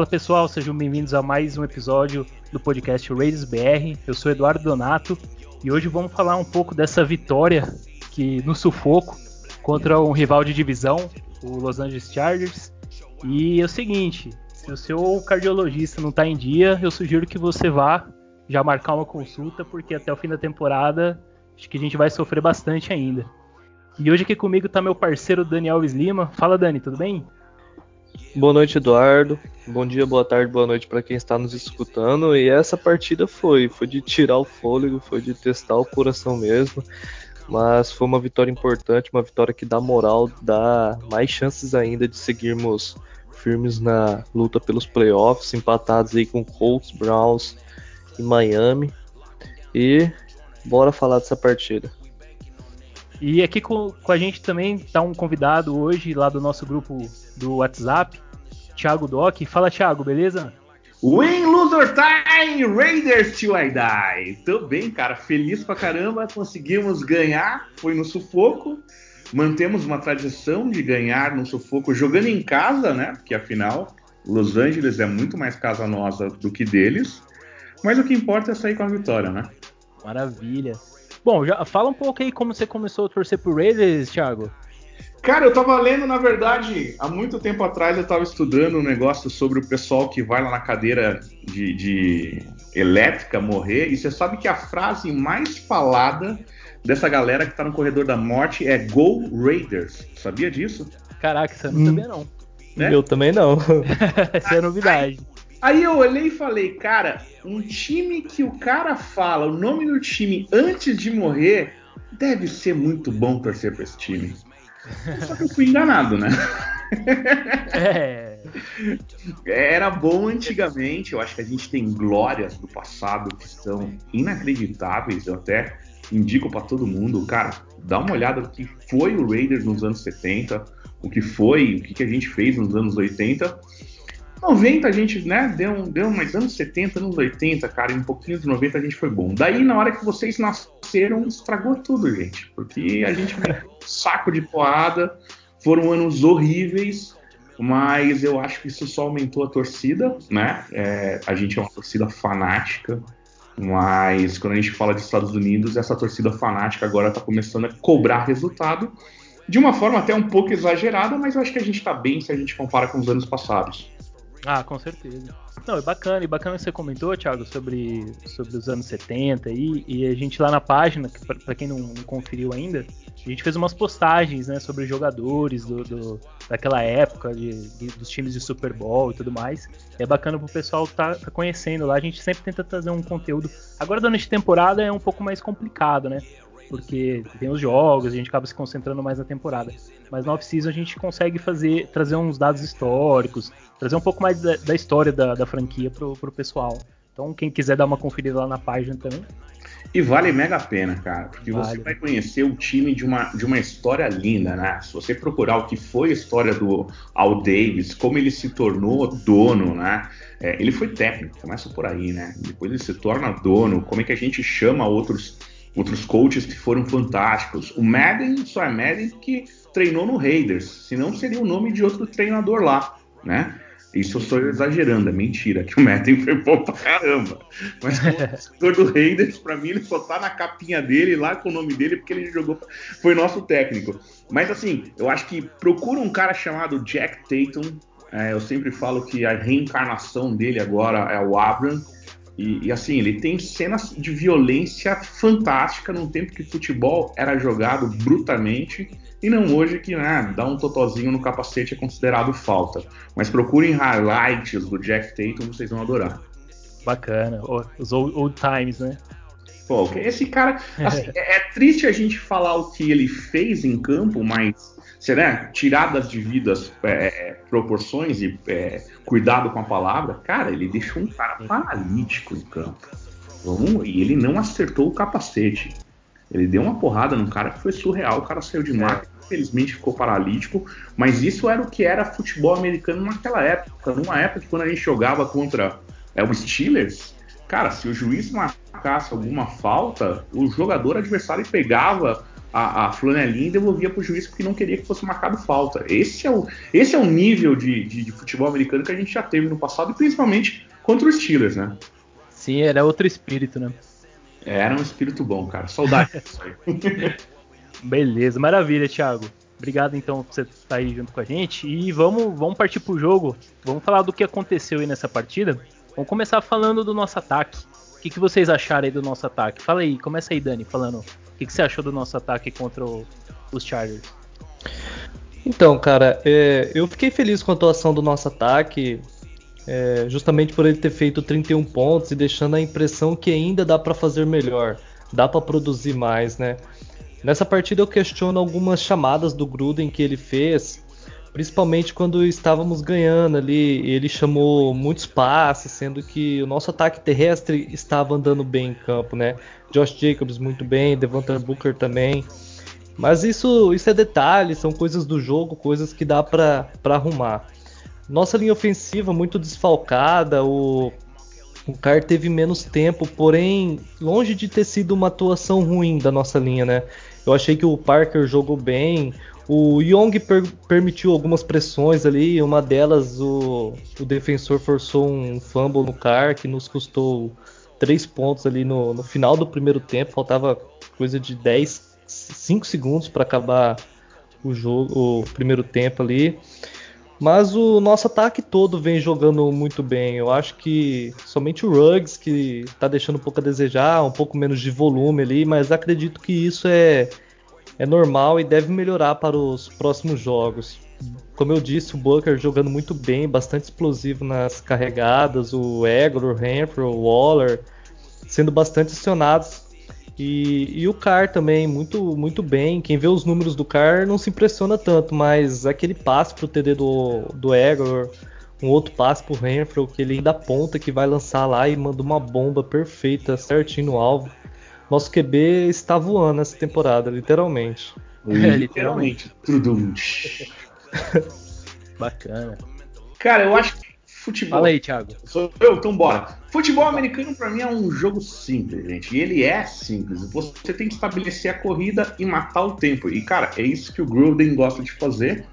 Fala pessoal, sejam bem-vindos a mais um episódio do podcast Raiders BR. Eu sou Eduardo Donato e hoje vamos falar um pouco dessa vitória que no sufoco contra um rival de divisão, o Los Angeles Chargers. E é o seguinte, se o seu cardiologista não está em dia, eu sugiro que você vá já marcar uma consulta, porque até o fim da temporada acho que a gente vai sofrer bastante ainda. E hoje aqui comigo está meu parceiro Daniel Alves Lima. Fala Dani, tudo bem? Boa noite, Eduardo. Bom dia, boa tarde, boa noite para quem está nos escutando. E essa partida foi, foi de tirar o fôlego, foi de testar o coração mesmo. Mas foi uma vitória importante, uma vitória que dá moral, dá mais chances ainda de seguirmos firmes na luta pelos playoffs, empatados aí com Colts, Browns e Miami. E bora falar dessa partida. E aqui com, com a gente também está um convidado hoje lá do nosso grupo do WhatsApp, Thiago Doc. Fala, Thiago, beleza? Win Loser Time, Raiders till I die. Tô bem, cara, feliz pra caramba, conseguimos ganhar, foi no sufoco. Mantemos uma tradição de ganhar no sufoco jogando em casa, né? Porque afinal, Los Angeles é muito mais casa nossa do que deles. Mas o que importa é sair com a vitória, né? Maravilha. Bom, já fala um pouco aí como você começou a torcer pro Raiders, Thiago. Cara, eu tava lendo, na verdade, há muito tempo atrás eu tava estudando um negócio sobre o pessoal que vai lá na cadeira de, de elétrica morrer, e você sabe que a frase mais falada dessa galera que tá no corredor da morte é Go Raiders. Sabia disso? Caraca, isso eu não sabia não. Né? Eu também não. Essa é novidade. Aí, aí eu olhei e falei, cara, um time que o cara fala o nome do time antes de morrer deve ser muito bom torcer pra esse time. Só que eu fui enganado, né? É. Era bom antigamente, eu acho que a gente tem glórias do passado que são inacreditáveis, eu até indico para todo mundo, cara, dá uma olhada no que foi o Raiders nos anos 70, o que foi, o que a gente fez nos anos 80 90 a gente, né, deu, deu mais anos 70, anos 80, cara, e um pouquinho dos 90 a gente foi bom. Daí, na hora que vocês nasceram, estragou tudo, gente. Porque a gente um saco de porrada, foram anos horríveis, mas eu acho que isso só aumentou a torcida, né? É, a gente é uma torcida fanática, mas quando a gente fala de Estados Unidos, essa torcida fanática agora está começando a cobrar resultado de uma forma até um pouco exagerada, mas eu acho que a gente está bem se a gente compara com os anos passados. Ah, com certeza. Não, é bacana, e bacana que você comentou, Thiago, sobre, sobre os anos 70 aí, e a gente lá na página, para quem não, não, conferiu ainda, a gente fez umas postagens, né, sobre jogadores do, do daquela época, de, de, dos times de Super Bowl e tudo mais. É bacana pro pessoal tá, tá conhecendo lá, a gente sempre tenta trazer um conteúdo. Agora, durante a temporada é um pouco mais complicado, né? porque tem os jogos, a gente acaba se concentrando mais na temporada. Mas no off-season a gente consegue fazer, trazer uns dados históricos, trazer um pouco mais da, da história da, da, franquia pro, pro pessoal. Então, quem quiser dar uma conferida lá na página também. E vale mega a pena, cara, porque vale. você vai conhecer o time de uma, de uma história linda, né? Se você procurar o que foi a história do Al Davis, como ele se tornou dono, né? É, ele foi técnico, começa por aí, né? Depois ele se torna dono, como é que a gente chama outros outros coaches que foram fantásticos. O Madden só é Madden porque treinou no Raiders, senão seria o nome de outro treinador lá, né? Isso eu estou exagerando, é mentira, que o Madden foi bom pra caramba. Mas como torcedor do Raiders, pra mim, ele só tá na capinha dele lá com o nome dele, porque ele jogou, foi nosso técnico. Mas assim, eu acho que procura um cara chamado Jack Tatum. É, eu sempre falo que a reencarnação dele agora é o Abram e, e, assim, ele tem cenas de violência fantástica num tempo que futebol era jogado brutalmente e não hoje que né, dar um totozinho no capacete é considerado falta. Mas procurem highlights do Jack Tatum, vocês vão adorar. Bacana, os old, old times, né? Pô, esse cara, assim, é, é triste a gente falar o que ele fez em campo, mas será tiradas de vidas é, proporções e é, cuidado com a palavra, cara, ele deixou um cara paralítico em campo. e ele não acertou o capacete. Ele deu uma porrada num cara que foi surreal, o cara saiu de marca, é. Infelizmente ficou paralítico, mas isso era o que era futebol americano naquela época, numa época que quando a gente jogava contra é, o Steelers, cara, se o juiz marcasse alguma falta, o jogador adversário pegava a, a flanelinha e devolvia para o juiz porque não queria que fosse marcado falta. Esse é o, esse é o nível de, de, de, futebol americano que a gente já teve no passado, e principalmente contra os Steelers, né? Sim, era outro espírito, né? Era um espírito bom, cara. Saudade disso aí. Beleza, maravilha, Thiago. Obrigado então por você estar tá aí junto com a gente. E vamos, vamos partir pro jogo. Vamos falar do que aconteceu aí nessa partida. Vamos começar falando do nosso ataque. O que, que vocês acharam aí do nosso ataque? Fala aí, começa aí, Dani, falando que, que você achou do nosso ataque contra o, os Chargers? Então, cara, é, eu fiquei feliz com a atuação do nosso ataque, é, justamente por ele ter feito 31 pontos e deixando a impressão que ainda dá para fazer melhor, dá para produzir mais, né? Nessa partida eu questiono algumas chamadas do Gruden que ele fez, principalmente quando estávamos ganhando ali, ele chamou muitos passes, sendo que o nosso ataque terrestre estava andando bem em campo, né? Josh Jacobs muito bem, Devonta Booker também. Mas isso, isso é detalhe, são coisas do jogo, coisas que dá para arrumar. Nossa linha ofensiva muito desfalcada, o, o Carr teve menos tempo, porém, longe de ter sido uma atuação ruim da nossa linha, né? Eu achei que o Parker jogou bem, o Young per permitiu algumas pressões ali, uma delas o, o defensor forçou um fumble no Carr que nos custou três pontos ali no, no final do primeiro tempo, faltava coisa de 10, 5 segundos para acabar o jogo, o primeiro tempo ali. Mas o nosso ataque todo vem jogando muito bem. Eu acho que somente o Ruggs que está deixando um pouco a desejar, um pouco menos de volume ali, mas acredito que isso é, é normal e deve melhorar para os próximos jogos como eu disse, o Booker jogando muito bem, bastante explosivo nas carregadas, o Egor, o Renfro, o Waller sendo bastante acionados. E, e, o Carr também, muito, muito bem. Quem vê os números do Carr não se impressiona tanto, mas aquele passe pro TD do, do Egor, um outro passe pro Renfro, que ele ainda aponta que vai lançar lá e manda uma bomba perfeita, certinho no alvo. Nosso QB está voando essa temporada, literalmente. É, literalmente. Tudo. Bacana. Cara, eu acho que futebol. Fala aí, Thiago. Sou eu, então bora. Futebol americano para mim é um jogo simples, gente. E ele é simples. Você tem que estabelecer a corrida e matar o tempo. E, cara, é isso que o Gruden gosta de fazer.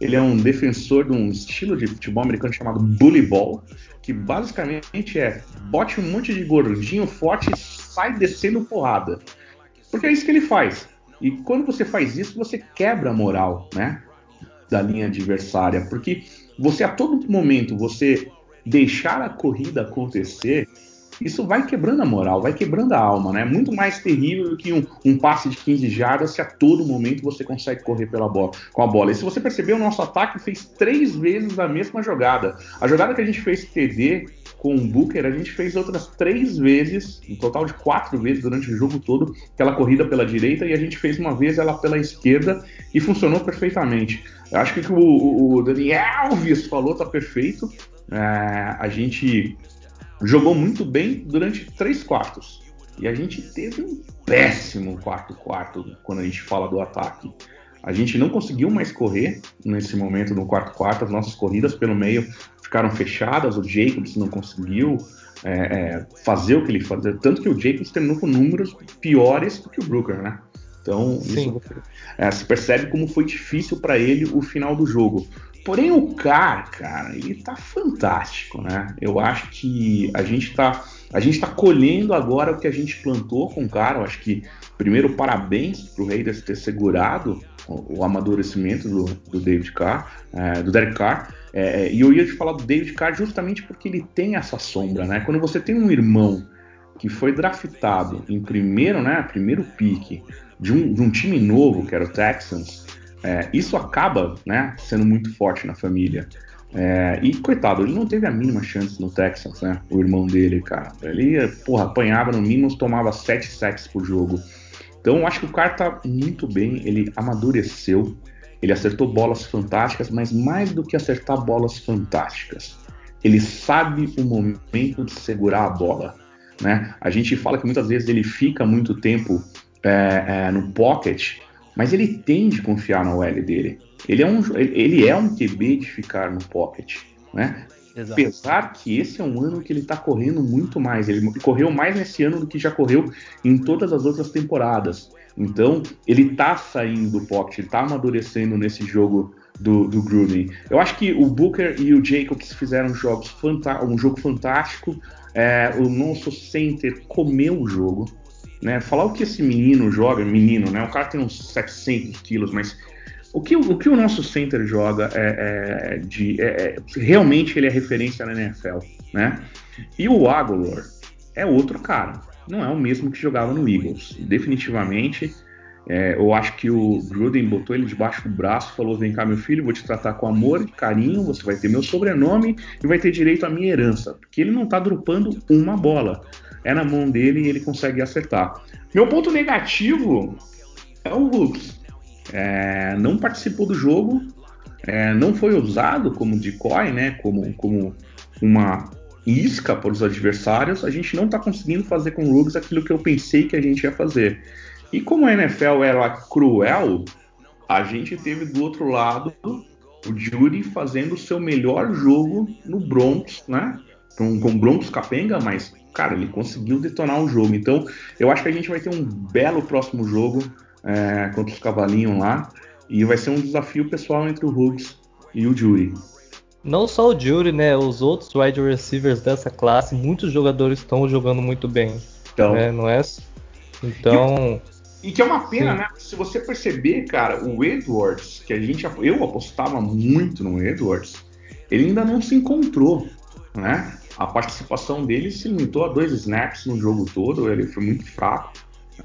Ele é um defensor de um estilo de futebol americano chamado bully ball, que basicamente é bote um monte de gordinho forte e sai descendo porrada. Porque é isso que ele faz. E quando você faz isso, você quebra a moral, né? da linha adversária, porque você a todo momento você deixar a corrida acontecer, isso vai quebrando a moral, vai quebrando a alma, né? Muito mais terrível do que um, um, passe de 15 jardas se a todo momento você consegue correr pela bola, com a bola. E se você perceber, o nosso ataque fez três vezes a mesma jogada. A jogada que a gente fez TD com o Booker, a gente fez outras três vezes, um total de quatro vezes durante o jogo todo, aquela corrida pela direita e a gente fez uma vez ela pela esquerda e funcionou perfeitamente. Eu acho que o que o, Daniel Alves falou tá perfeito. É, a gente jogou muito bem durante três quartos. E a gente teve um péssimo quarto quarto quando a gente fala do ataque. A gente não conseguiu mais correr nesse momento no quarto quarto. As nossas corridas pelo meio ficaram fechadas. O Jacobs não conseguiu é, é, fazer o que ele fazia. Tanto que o Jacobs terminou com números piores do que o Brooker, né? Então, isso é, se percebe como foi difícil para ele o final do jogo. Porém, o Car, cara, ele tá fantástico, né? Eu acho que a gente tá, a gente tá colhendo agora o que a gente plantou com o cara. Eu acho que, primeiro, parabéns pro Raiders ter segurado o, amadurecimento do, do David Carr, é, do Derek Carr. É, é, e eu ia te falar do David Carr justamente porque ele tem essa sombra, né? Quando você tem um irmão que foi draftado em primeiro, né, primeiro pique de um, de um time novo, que era o Texans, é, isso acaba né, sendo muito forte na família. É, e coitado, ele não teve a mínima chance no Texans, né? O irmão dele, cara. Ele, porra, apanhava no mínimo, tomava 7 sacks por jogo. Então eu acho que o cara tá muito bem, ele amadureceu, ele acertou bolas fantásticas, mas mais do que acertar bolas fantásticas, ele sabe o momento de segurar a bola. Né? A gente fala que muitas vezes ele fica muito tempo é, é, no pocket, mas ele tem de confiar na OL dele. Ele é um, ele é um QB de ficar no pocket, né? Exato. Apesar que esse é um ano que ele está correndo muito mais. Ele correu mais nesse ano do que já correu em todas as outras temporadas. Então, ele tá saindo do pocket, ele tá amadurecendo nesse jogo do, do Gruden. Eu acho que o Booker e o Jacobs fizeram jogos um jogo fantástico. É, o nosso center comeu o jogo. Né? Falar o que esse menino joga, menino, né? O cara tem uns 700 quilos, mas o que o, que o nosso center joga é, é de é, é, realmente ele é referência na NFL, né? E o Aguilar é outro cara não é o mesmo que jogava no Eagles. Definitivamente, é, eu acho que o Gruden botou ele debaixo do braço, falou: Vem cá, meu filho, vou te tratar com amor e carinho, você vai ter meu sobrenome e vai ter direito à minha herança. Porque ele não está dropando uma bola. É na mão dele e ele consegue acertar. Meu ponto negativo é o Hooks. É, não participou do jogo, é, não foi usado como decoy, né? Como, como uma isca para os adversários, a gente não está conseguindo fazer com o Ruggs aquilo que eu pensei que a gente ia fazer. E como a NFL era cruel, a gente teve do outro lado o Judy fazendo o seu melhor jogo no Broncos, né? Com, com Broncos capenga, mas, cara, ele conseguiu detonar o jogo. Então, eu acho que a gente vai ter um belo próximo jogo é, contra os cavalinhos lá. E vai ser um desafio pessoal entre o Ruggs e o Judy. Não só o Jury, né? Os outros wide receivers dessa classe, muitos jogadores estão jogando muito bem. Então, né, não é? Então. E, e que é uma pena, sim. né? Se você perceber, cara, o Edwards, que a gente eu apostava muito no Edwards, ele ainda não se encontrou, né? A participação dele se limitou a dois snaps no jogo todo, ele foi muito fraco.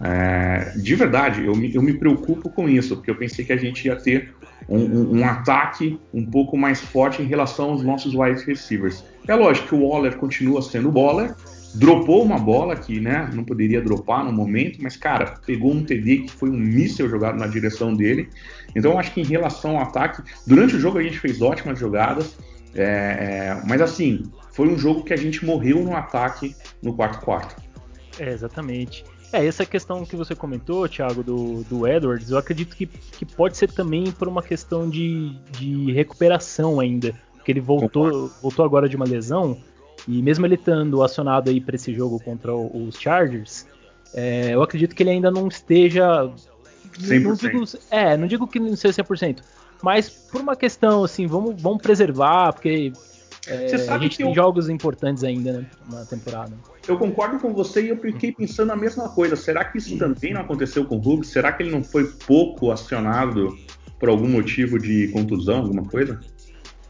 É, de verdade, eu me, eu me preocupo com isso, porque eu pensei que a gente ia ter um, um, um, ataque um pouco mais forte em relação aos nossos wide receivers. É lógico que o Waller continua sendo Waller, dropou uma bola que né, não poderia dropar no momento, mas cara, pegou um TD que foi um míssil jogado na direção dele. Então acho que em relação ao ataque, durante o jogo a gente fez ótimas jogadas, é, é, mas assim, foi um jogo que a gente morreu no ataque no quarto quarto. É, exatamente. É, essa questão que você comentou, Thiago, do, do Edwards, eu acredito que, que pode ser também por uma questão de, de recuperação ainda. Porque ele voltou, voltou agora de uma lesão, e mesmo ele estando acionado aí para esse jogo contra os Chargers, é, eu acredito que ele ainda não esteja. 100%. Não digo, é, não digo que não seja 100%, mas por uma questão assim, vamos, vamos preservar, porque é, a gente tem eu... jogos importantes ainda né, na temporada. Eu concordo com você e eu fiquei pensando a mesma coisa. Será que isso também não aconteceu com o Ruggs? Será que ele não foi pouco acionado por algum motivo de contusão, alguma coisa?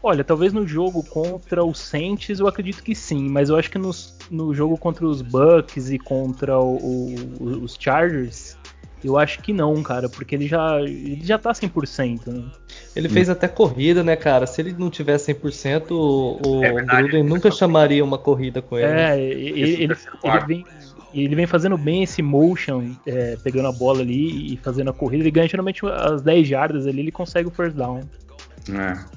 Olha, talvez no jogo contra os Saints eu acredito que sim, mas eu acho que nos, no jogo contra os Bucks e contra o, o, os Chargers eu acho que não, cara, porque ele já, ele já tá 100%. Né? Ele fez até corrida, né, cara? Se ele não tiver 100%, o, o é Gruden nunca chamaria uma corrida com ele. É, ele, ele, ele, vem, ele vem fazendo bem esse motion, é, pegando a bola ali e fazendo a corrida. Ele ganha geralmente as 10 jardas ali, ele consegue o first down. É.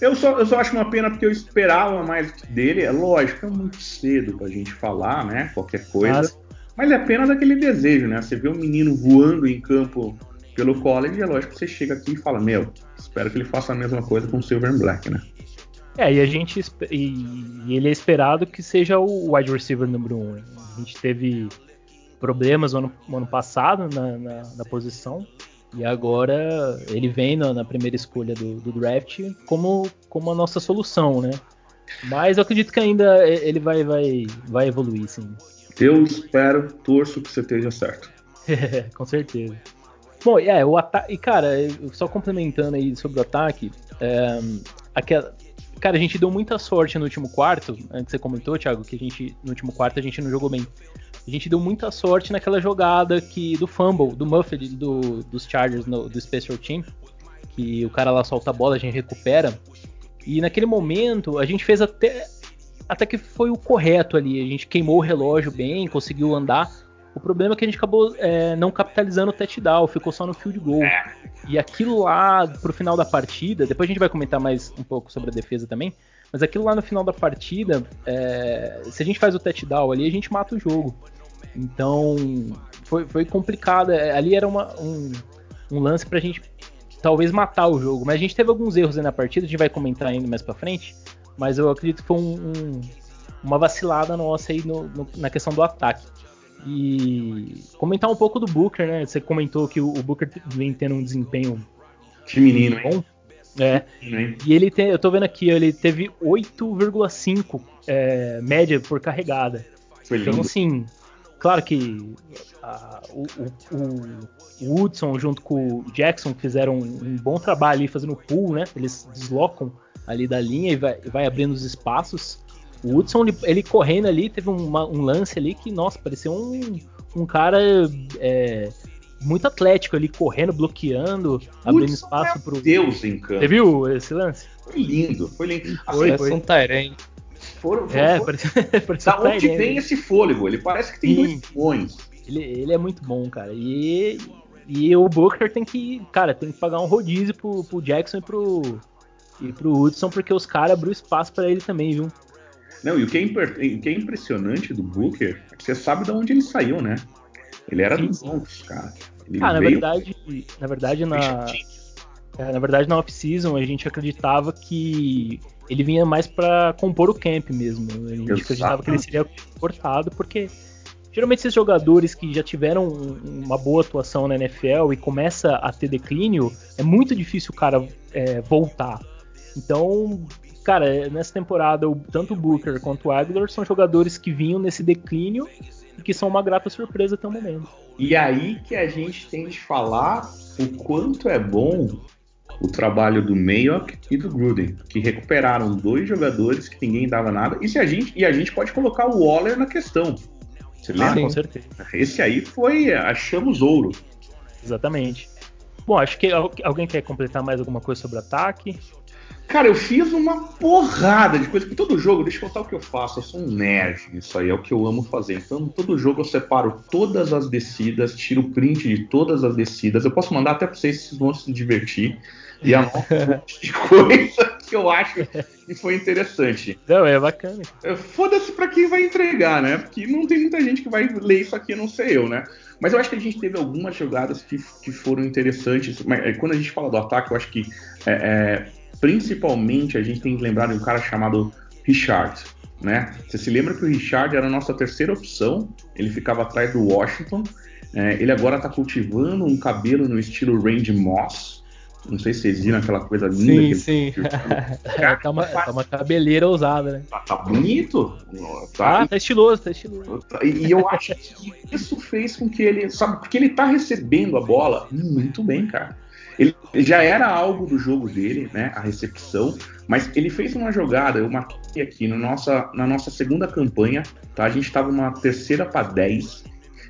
Eu só, eu só acho uma pena porque eu esperava mais dele. É lógico, é muito cedo pra gente falar, né? Qualquer coisa. Mas, mas é apenas aquele desejo, né? Você vê um menino voando em campo pelo college, é lógico que você chega aqui e fala, meu, espero que ele faça a mesma coisa com o Silver and Black, né? É, e a gente e, ele é esperado que seja o wide receiver número um. A gente teve problemas no ano, no ano passado na, na, na, posição e agora ele vem na, na primeira escolha do, do, draft como, como a nossa solução, né? Mas eu acredito que ainda ele vai, vai, vai evoluir, sim. Eu espero, torço que você esteja certo. Com certeza. Bom, é, o ataque. E, cara, só complementando aí sobre o ataque, é, aquela, cara, a gente deu muita sorte no último quarto. Antes você comentou, Thiago, que a gente, no último quarto a gente não jogou bem. A gente deu muita sorte naquela jogada que do fumble, do Muffet do, dos Chargers, no, do Special Team, que o cara lá solta a bola, a gente recupera. E naquele momento a gente fez até até que foi o correto ali. A gente queimou o relógio bem, conseguiu andar. O problema é que a gente acabou é, não capitalizando o touchdown, ficou só no field goal. É. E aquilo lá pro final da partida, depois a gente vai comentar mais um pouco sobre a defesa também, mas aquilo lá no final da partida, é, se a gente faz o touchdown ali, a gente mata o jogo. Então foi, foi complicado. É, ali era uma, um, um lance pra gente talvez matar o jogo, mas a gente teve alguns erros aí na partida, a gente vai comentar ainda mais pra frente. Mas eu acredito que foi um, um, uma vacilada nossa aí no, no, na questão do ataque. E comentar um pouco do Booker, né? Você comentou que o Booker vem tendo um desempenho que menino, hein? bom. É. E ele tem, eu tô vendo aqui, ele teve 8,5 é, média por carregada. Foi então, lindo. Então, assim, claro que a, o, o, o, Woodson junto com o Jackson fizeram um, um bom trabalho ali fazendo o pull, né? Eles deslocam ali da linha e vai, vai abrindo os espaços. O Woodson, ele, ele correndo ali, teve uma, um lance ali que, nossa, parecia um, um cara é, muito atlético ali, correndo, bloqueando, Woodson abrindo espaço é pro. Deus em campo. Você viu esse lance? Foi lindo, foi lindo. Foi, assim, foi. um Tyrene. Foram, foram, é, parece, parece da onde vem esse fôlego? Ele parece que tem Sim. dois pulmões. Ele, ele é muito bom, cara. E, e o Booker tem que, cara, tem que pagar um rodízio pro, pro Jackson e pro, e pro Hudson, porque os caras abriram espaço para ele também, viu? Não, e o que, é o que, é impressionante do Booker é que você sabe de onde ele saiu, né? Ele era do Bronx, cara. Ele ah, na verdade, na verdade, na, é, na verdade, na off-season a gente acreditava que ele vinha mais para compor o camp mesmo. A gente Exato. acreditava que ele seria cortado, porque geralmente esses jogadores que já tiveram uma boa atuação na NFL e começa a ter declínio, é muito difícil o cara é, voltar. Então, cara, nessa temporada, tanto o Booker quanto o Aguilar são jogadores que vinham nesse declínio e que são uma grata surpresa até o momento. E aí que a gente tem de falar o quanto é bom o trabalho do Mayock e do Gruden, que recuperaram dois jogadores que ninguém dava nada. E, se a, gente, e a gente pode colocar o Waller na questão. Você lembra? Ah, com certeza. Esse aí foi, achamos ouro. Exatamente. Bom, acho que alguém quer completar mais alguma coisa sobre o ataque? Cara, eu fiz uma porrada de coisa. Todo jogo, deixa eu contar o que eu faço. Eu sou um nerd isso aí, é o que eu amo fazer. Então, todo jogo eu separo todas as descidas, tiro print de todas as descidas. Eu posso mandar até pra vocês, vocês vão se divertir. E anoto um monte de coisa que eu acho que foi interessante. Não, é bacana. Foda-se pra quem vai entregar, né? Porque não tem muita gente que vai ler isso aqui, a não sei eu, né? Mas eu acho que a gente teve algumas jogadas que, que foram interessantes. Mas é, quando a gente fala do ataque, eu acho que é, é, Principalmente a gente tem que lembrar de um cara chamado Richard. Né? Você se lembra que o Richard era a nossa terceira opção, ele ficava atrás do Washington. É, ele agora está cultivando um cabelo no estilo Range Moss. Não sei se vocês viram aquela coisa linda. Sim, sim. Cara, tá, uma, tá uma cabeleira ousada, né? Tá, tá bonito. Tá, ah, tá estiloso, tá estiloso. E, e eu acho que isso fez com que ele, sabe, porque ele tá recebendo a bola muito bem, cara. Ele já era algo do jogo dele, né? A recepção, mas ele fez uma jogada, eu marquei aqui no nossa, na nossa segunda campanha, tá? A gente estava uma terceira para 10.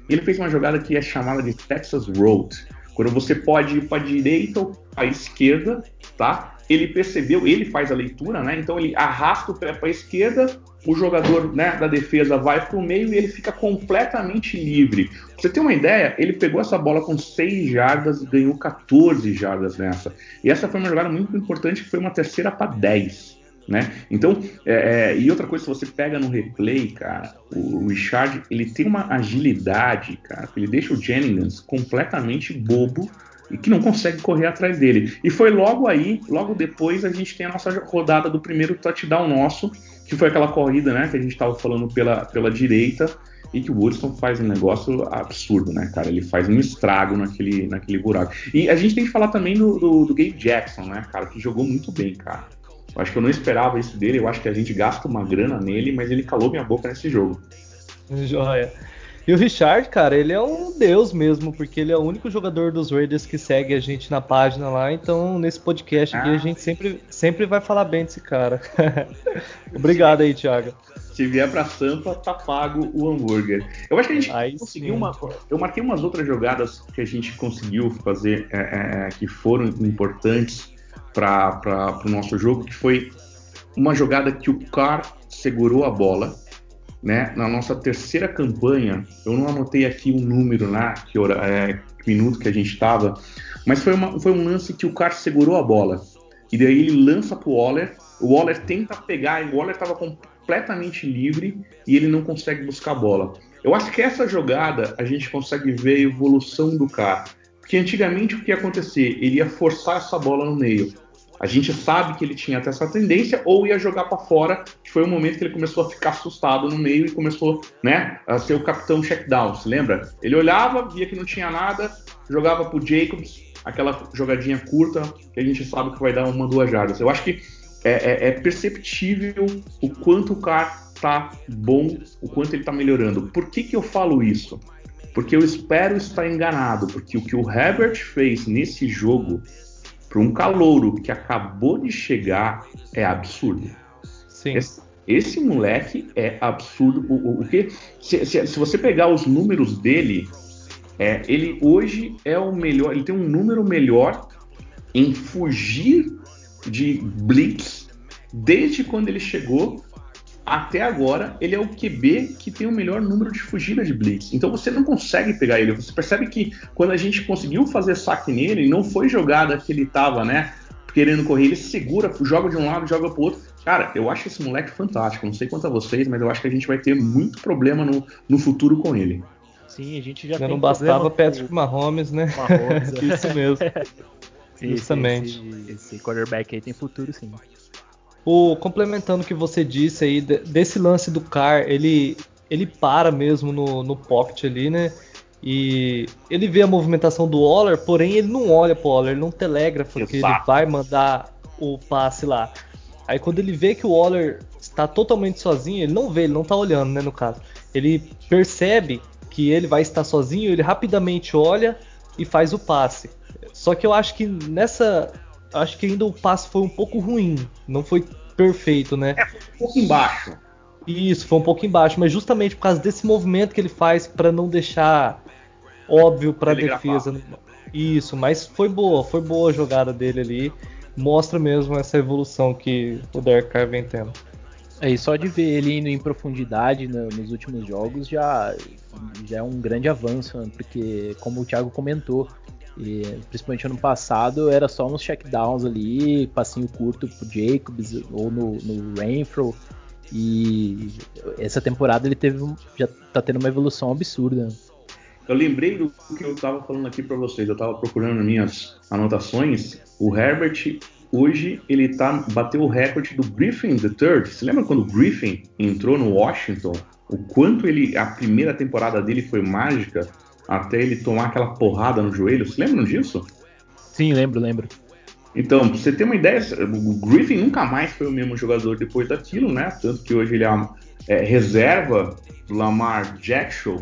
Ele fez uma jogada que é chamada de Texas Road. Quando você pode ir para direita ou para esquerda, tá? Ele percebeu, ele faz a leitura, né? Então ele arrasta o pé para a esquerda, o jogador né, da defesa vai para o meio e ele fica completamente livre. Pra você ter uma ideia, ele pegou essa bola com 6 jardas e ganhou 14 jardas nessa. E essa foi uma jogada muito importante, que foi uma terceira para 10. Né? Então, é, é, e outra coisa, se você pega no replay, cara, o Richard ele tem uma agilidade, cara, ele deixa o Jennings completamente bobo e que não consegue correr atrás dele. E foi logo aí, logo depois, a gente tem a nossa rodada do primeiro touchdown nosso, que foi aquela corrida, né, que a gente estava falando pela, pela direita, e que o Woodson faz um negócio absurdo, né, cara? Ele faz um estrago naquele, naquele buraco. E a gente tem que falar também do, do, do Gabe Jackson, né, cara, que jogou muito bem, cara. Eu acho que eu não esperava isso dele, eu acho que a gente gasta uma grana nele, mas ele calou minha boca nesse jogo. Joia. E o Richard, cara, ele é um deus mesmo, porque ele é o único jogador dos Raiders que segue a gente na página lá. Então, nesse podcast aqui, ah. a gente sempre, sempre vai falar bem desse cara. Obrigado aí, Thiago. Se vier pra Sampa, tá pago o hambúrguer. Eu acho que a gente aí conseguiu sim. uma. Eu marquei umas outras jogadas que a gente conseguiu fazer é, é, que foram importantes para o nosso jogo, que foi uma jogada que o Carr segurou a bola né? Na nossa terceira campanha, eu não anotei aqui um número lá, que, hora, é, que minuto que a gente estava, mas foi, uma, foi um lance que o cara segurou a bola. E daí ele lança pro Waller, o Waller tenta pegar, e o Waller estava completamente livre e ele não consegue buscar a bola. Eu acho que essa jogada a gente consegue ver a evolução do cara. Porque antigamente o que ia acontecer? Ele ia forçar essa bola no meio. A gente sabe que ele tinha até essa tendência ou ia jogar para fora, que foi o momento que ele começou a ficar assustado no meio e começou, né, a ser o capitão checkdown, se lembra? Ele olhava, via que não tinha nada, jogava pro Jacobs, aquela jogadinha curta que a gente sabe que vai dar uma, duas jardas. Eu acho que é, é, é perceptível o quanto o cara tá bom, o quanto ele tá melhorando. Por que que eu falo isso? Porque eu espero estar enganado, porque o que o Herbert fez nesse jogo para um calouro que acabou de chegar é absurdo. Sim. Esse, esse moleque é absurdo. O, o, que se, se, se, você pegar os números dele, é, ele hoje é o melhor. Ele tem um número melhor em fugir de blitz desde quando ele chegou até agora, ele é o QB que tem o melhor número de fugida de blitz. Então você não consegue pegar ele. Você percebe que quando a gente conseguiu fazer saque nele, não foi jogada que ele tava, né? Querendo correr, ele segura, joga de um lado, joga pro outro. Cara, eu acho esse moleque fantástico. Não sei quanto a vocês, mas eu acho que a gente vai ter muito problema no, no futuro com ele. Sim, a gente já, já não bastava Patrick Mahomes, né? Mahomes, é. Isso mesmo. sim, Justamente. Esse, esse quarterback aí tem futuro, sim. O, complementando o que você disse aí, desse lance do Car, ele, ele para mesmo no, no pocket ali, né? E ele vê a movimentação do Waller, porém ele não olha pro Waller, ele não telegrafa que ele vai mandar o passe lá. Aí quando ele vê que o Waller está totalmente sozinho, ele não vê, ele não tá olhando, né, no caso. Ele percebe que ele vai estar sozinho, ele rapidamente olha e faz o passe. Só que eu acho que nessa acho que ainda o passe foi um pouco ruim. Não foi perfeito, né? É, um pouco embaixo. Isso, foi um pouco embaixo, mas justamente por causa desse movimento que ele faz para não deixar óbvio para a defesa. Isso, mas foi boa, foi boa a jogada dele ali. Mostra mesmo essa evolução que o Derek Carr vem tendo. É, e só de ver ele indo em profundidade no, nos últimos jogos já, já é um grande avanço, né? porque, como o Thiago comentou, e, principalmente ano passado, era só nos checkdowns ali, passinho curto pro Jacobs ou no, no Rainfro. E essa temporada ele teve já tá tendo uma evolução absurda. Eu lembrei do que eu estava falando aqui para vocês. Eu estava procurando minhas anotações. O Herbert hoje ele tá bateu o recorde do Griffin the Third. Você lembra quando o Griffin entrou no Washington? O quanto ele a primeira temporada dele foi mágica? Até ele tomar aquela porrada no joelho. Vocês lembram disso? Sim, lembro, lembro. Então, pra você ter uma ideia, o Griffin nunca mais foi o mesmo jogador depois daquilo, né? Tanto que hoje ele é, é reserva do Lamar Jack Show.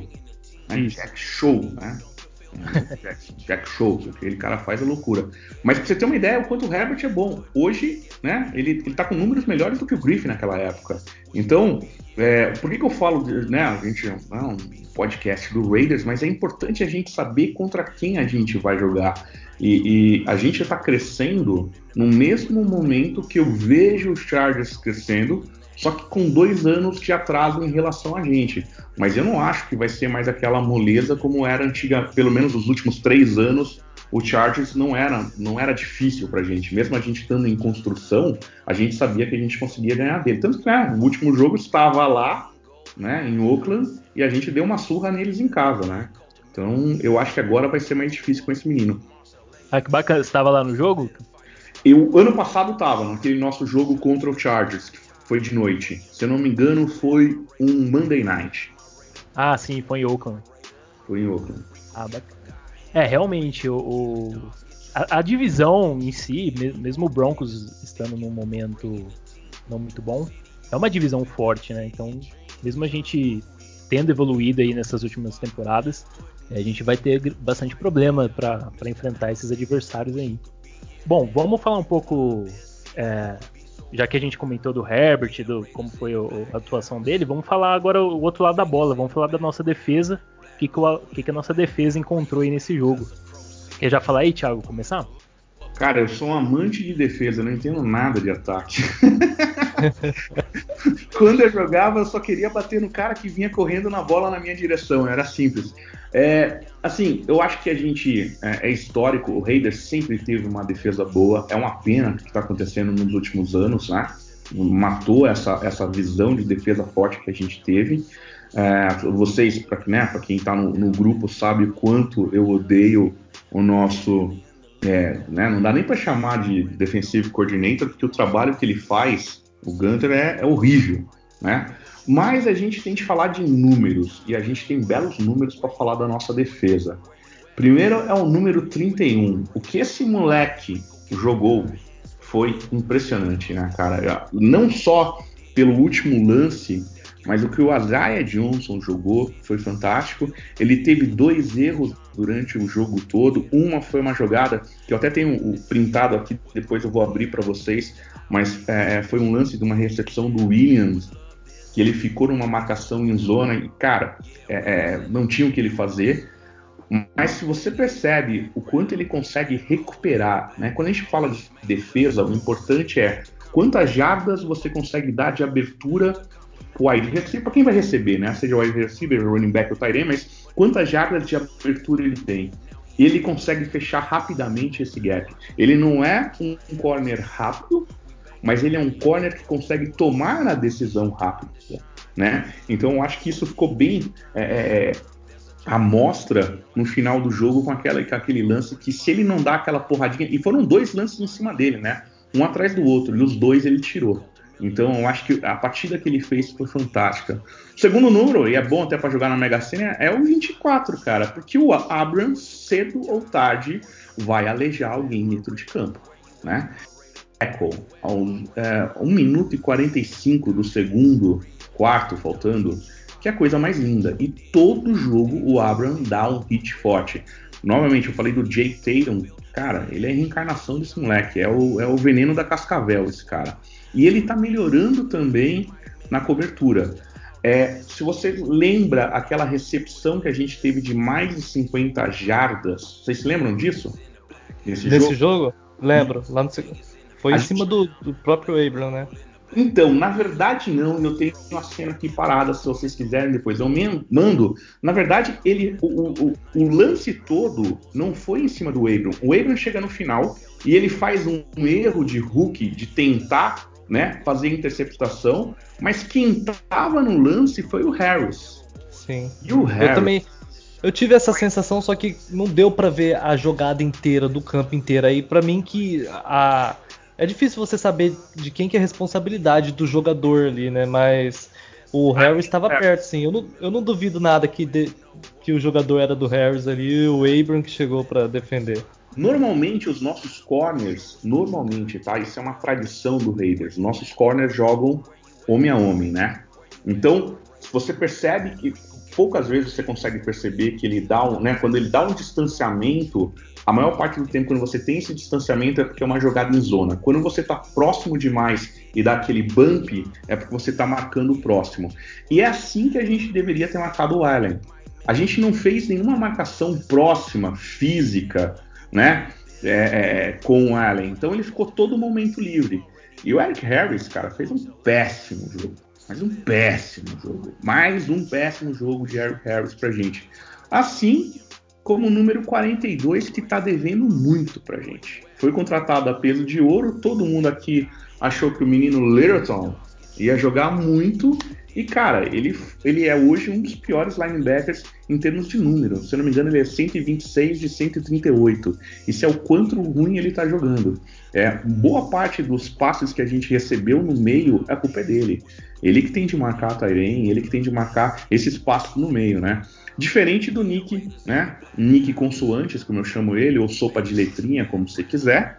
Né? Jack Show, né? Jack, Jack Show, que aquele cara faz a loucura. Mas pra você ter uma ideia, o quanto o Herbert é bom. Hoje, né, ele, ele tá com números melhores do que o Griffin naquela época. Então, é, por que, que eu falo, né, a gente é um podcast do Raiders, mas é importante a gente saber contra quem a gente vai jogar. E, e a gente está crescendo no mesmo momento que eu vejo os Chargers crescendo, só que com dois anos de atraso em relação a gente. Mas eu não acho que vai ser mais aquela moleza como era antiga, pelo menos os últimos três anos. O Chargers não era, não era difícil pra gente. Mesmo a gente estando em construção, a gente sabia que a gente conseguia ganhar dele. Tanto que né, o último jogo estava lá, né, em Oakland, e a gente deu uma surra neles em casa, né? Então eu acho que agora vai ser mais difícil com esse menino. Ah, que bacana. Você estava lá no jogo? Eu, ano passado, estava, naquele nosso jogo contra o Chargers, que foi de noite. Se eu não me engano, foi um Monday Night. Ah, sim, foi em Oakland. Foi em Oakland. Ah, bacana. É, realmente, o, o a, a, divisão em si, mesmo o Broncos estando num momento não muito bom, é uma divisão forte, né? Então, mesmo a gente tendo evoluído aí nessas últimas temporadas, a gente vai ter bastante problema para enfrentar esses adversários aí. Bom, vamos falar um pouco é, já que a gente comentou do Herbert, do como foi a atuação dele, vamos falar agora o outro lado da bola. Vamos falar da nossa defesa. O que, que, que a nossa defesa encontrou aí nesse jogo? Quer já falar aí, Thiago? Começar? Cara, eu sou um amante de defesa, não entendo nada de ataque. Quando eu jogava, eu só queria bater no cara que vinha correndo na bola na minha direção, era simples. É, assim, eu acho que a gente é, é, histórico, o Raiders sempre teve uma defesa boa, é uma pena que está acontecendo nos últimos anos, né? Matou essa, essa visão de defesa forte que a gente teve. É, vocês, para né, quem está no, no, grupo, sabe o quanto eu odeio o nosso é, né, não dá nem para chamar de defensive coordinator, porque o trabalho que ele faz, o Gunter, é, é horrível, né? Mas a gente tem que falar de números, e a gente tem belos números para falar da nossa defesa. Primeiro é o número 31. O que esse moleque jogou foi impressionante, né, cara? Não só pelo último lance, mas o que o Isaiah Johnson jogou foi fantástico. Ele teve dois erros durante o jogo todo. Uma foi uma jogada que eu até tenho printado aqui, depois eu vou abrir para vocês, mas é, foi um lance de uma recepção do Williams que ele ficou numa marcação em zona e, cara, é, é, não tinha o que ele fazer. Mas se você percebe o quanto ele consegue recuperar, né? Quando a gente fala de defesa, o importante é quantas jardas você consegue dar de abertura wide receiver, para quem vai receber, né? Seja o wide receiver, running back ou tight end, mas quantas jardas de abertura ele tem. Ele consegue fechar rapidamente esse gap. Ele não é um corner rápido, mas ele é um corner que consegue tomar a decisão rápida, né? Então eu acho que isso ficou bem é, é, é à mostra no final do jogo com, aquela, com aquele lance que se ele não dá aquela porradinha, e foram dois lances em cima dele, né? Um atrás do outro, e os dois ele tirou. Então eu acho que a partida que ele fez foi fantástica. Segundo número, e é bom até para jogar na Mega Sena, é o 24, cara, porque o Abrams, cedo ou tarde, vai alejar alguém dentro de campo, né? Echo, ao é, 1 minuto e 45 do segundo quarto, faltando, que é a coisa mais linda. E todo jogo o Abram dá um hit forte. Novamente, eu falei do Jake Tatum, cara, ele é a reencarnação desse moleque, é o, é o veneno da cascavel, esse cara. E ele está melhorando também na cobertura. É, se você lembra aquela recepção que a gente teve de mais de 50 jardas, vocês se lembram disso? Nesse Nesse jogo? jogo? Lembro. Lá no... Foi a em gente... cima do, do próprio Abram, né? Então, na verdade não, eu tenho uma cena aqui parada, se vocês quiserem depois eu mando. Na verdade, ele, o, o, o lance todo não foi em cima do Abram. O Abram chega no final e ele faz um, erro de Hulk de tentar né, fazer interceptação, mas quem estava no lance foi o Harris. Sim. E o Harris. Eu também. Eu tive essa sensação, só que não deu para ver a jogada inteira do campo inteiro. Aí, para mim, que a é difícil você saber de quem que é a responsabilidade do jogador ali, né? Mas o Harris estava perto, sim. Eu não, eu não duvido nada que, de, que o jogador era do Harris ali e o Abram que chegou para defender. Normalmente os nossos corners, normalmente, tá? Isso é uma tradição do Raiders. Nossos corners jogam homem a homem, né? Então, você percebe que poucas vezes você consegue perceber que ele dá um, né, quando ele dá um distanciamento, a maior parte do tempo quando você tem esse distanciamento é porque é uma jogada em zona. Quando você está próximo demais e dá aquele bump, é porque você está marcando o próximo. E é assim que a gente deveria ter marcado o Allen. A gente não fez nenhuma marcação próxima, física, né? É, é, com o Allen. Então ele ficou todo momento livre. E o Eric Harris, cara, fez um péssimo jogo. Mas um péssimo jogo. Mais um péssimo jogo de Eric Harris pra gente. Assim como o número 42, que tá devendo muito pra gente. Foi contratado a peso de ouro, todo mundo aqui achou que o menino Littleton ia jogar muito e, cara, ele, ele é hoje um dos piores linebackers em termos de número. Se eu não me engano, ele é 126 de 138. Isso é o quanto ruim ele tá jogando. É, boa parte dos passes que a gente recebeu no meio, a culpa é dele. Ele que tem de marcar a Tyrene, ele que tem de marcar esses passos no meio, né? Diferente do Nick, né? Nick Consoantes, como eu chamo ele, ou sopa de letrinha, como você quiser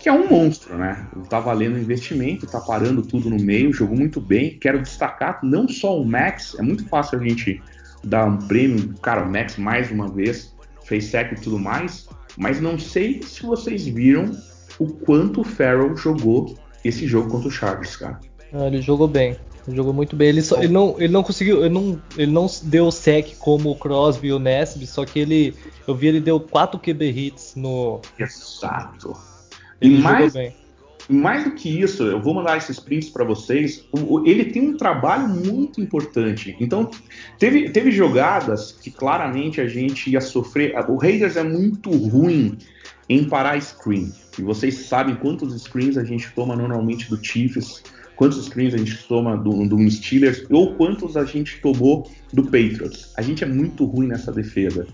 que é um monstro, né? Tá valendo investimento, tá parando tudo no meio, jogou muito bem. Quero destacar não só o Max, é muito fácil a gente dar um prêmio, cara, o Max mais uma vez fez sec e tudo mais, mas não sei se vocês viram o quanto o Farrell jogou esse jogo contra o Chargers, cara. Ah, ele jogou bem. Ele jogou muito bem. Ele, só, ele, não, ele não conseguiu. Ele não, ele não deu sec como o Crosby e o Nesby, só que ele. Eu vi ele deu 4 QB hits no. Exato. Ele e mais, mais do que isso, eu vou mandar esses prints para vocês. Ele tem um trabalho muito importante. Então, teve, teve jogadas que claramente a gente ia sofrer. O Raiders é muito ruim em parar screen. E vocês sabem quantos screens a gente toma normalmente do Chiefs, quantos screens a gente toma do, do Steelers, ou quantos a gente tomou do Patriots. A gente é muito ruim nessa defesa.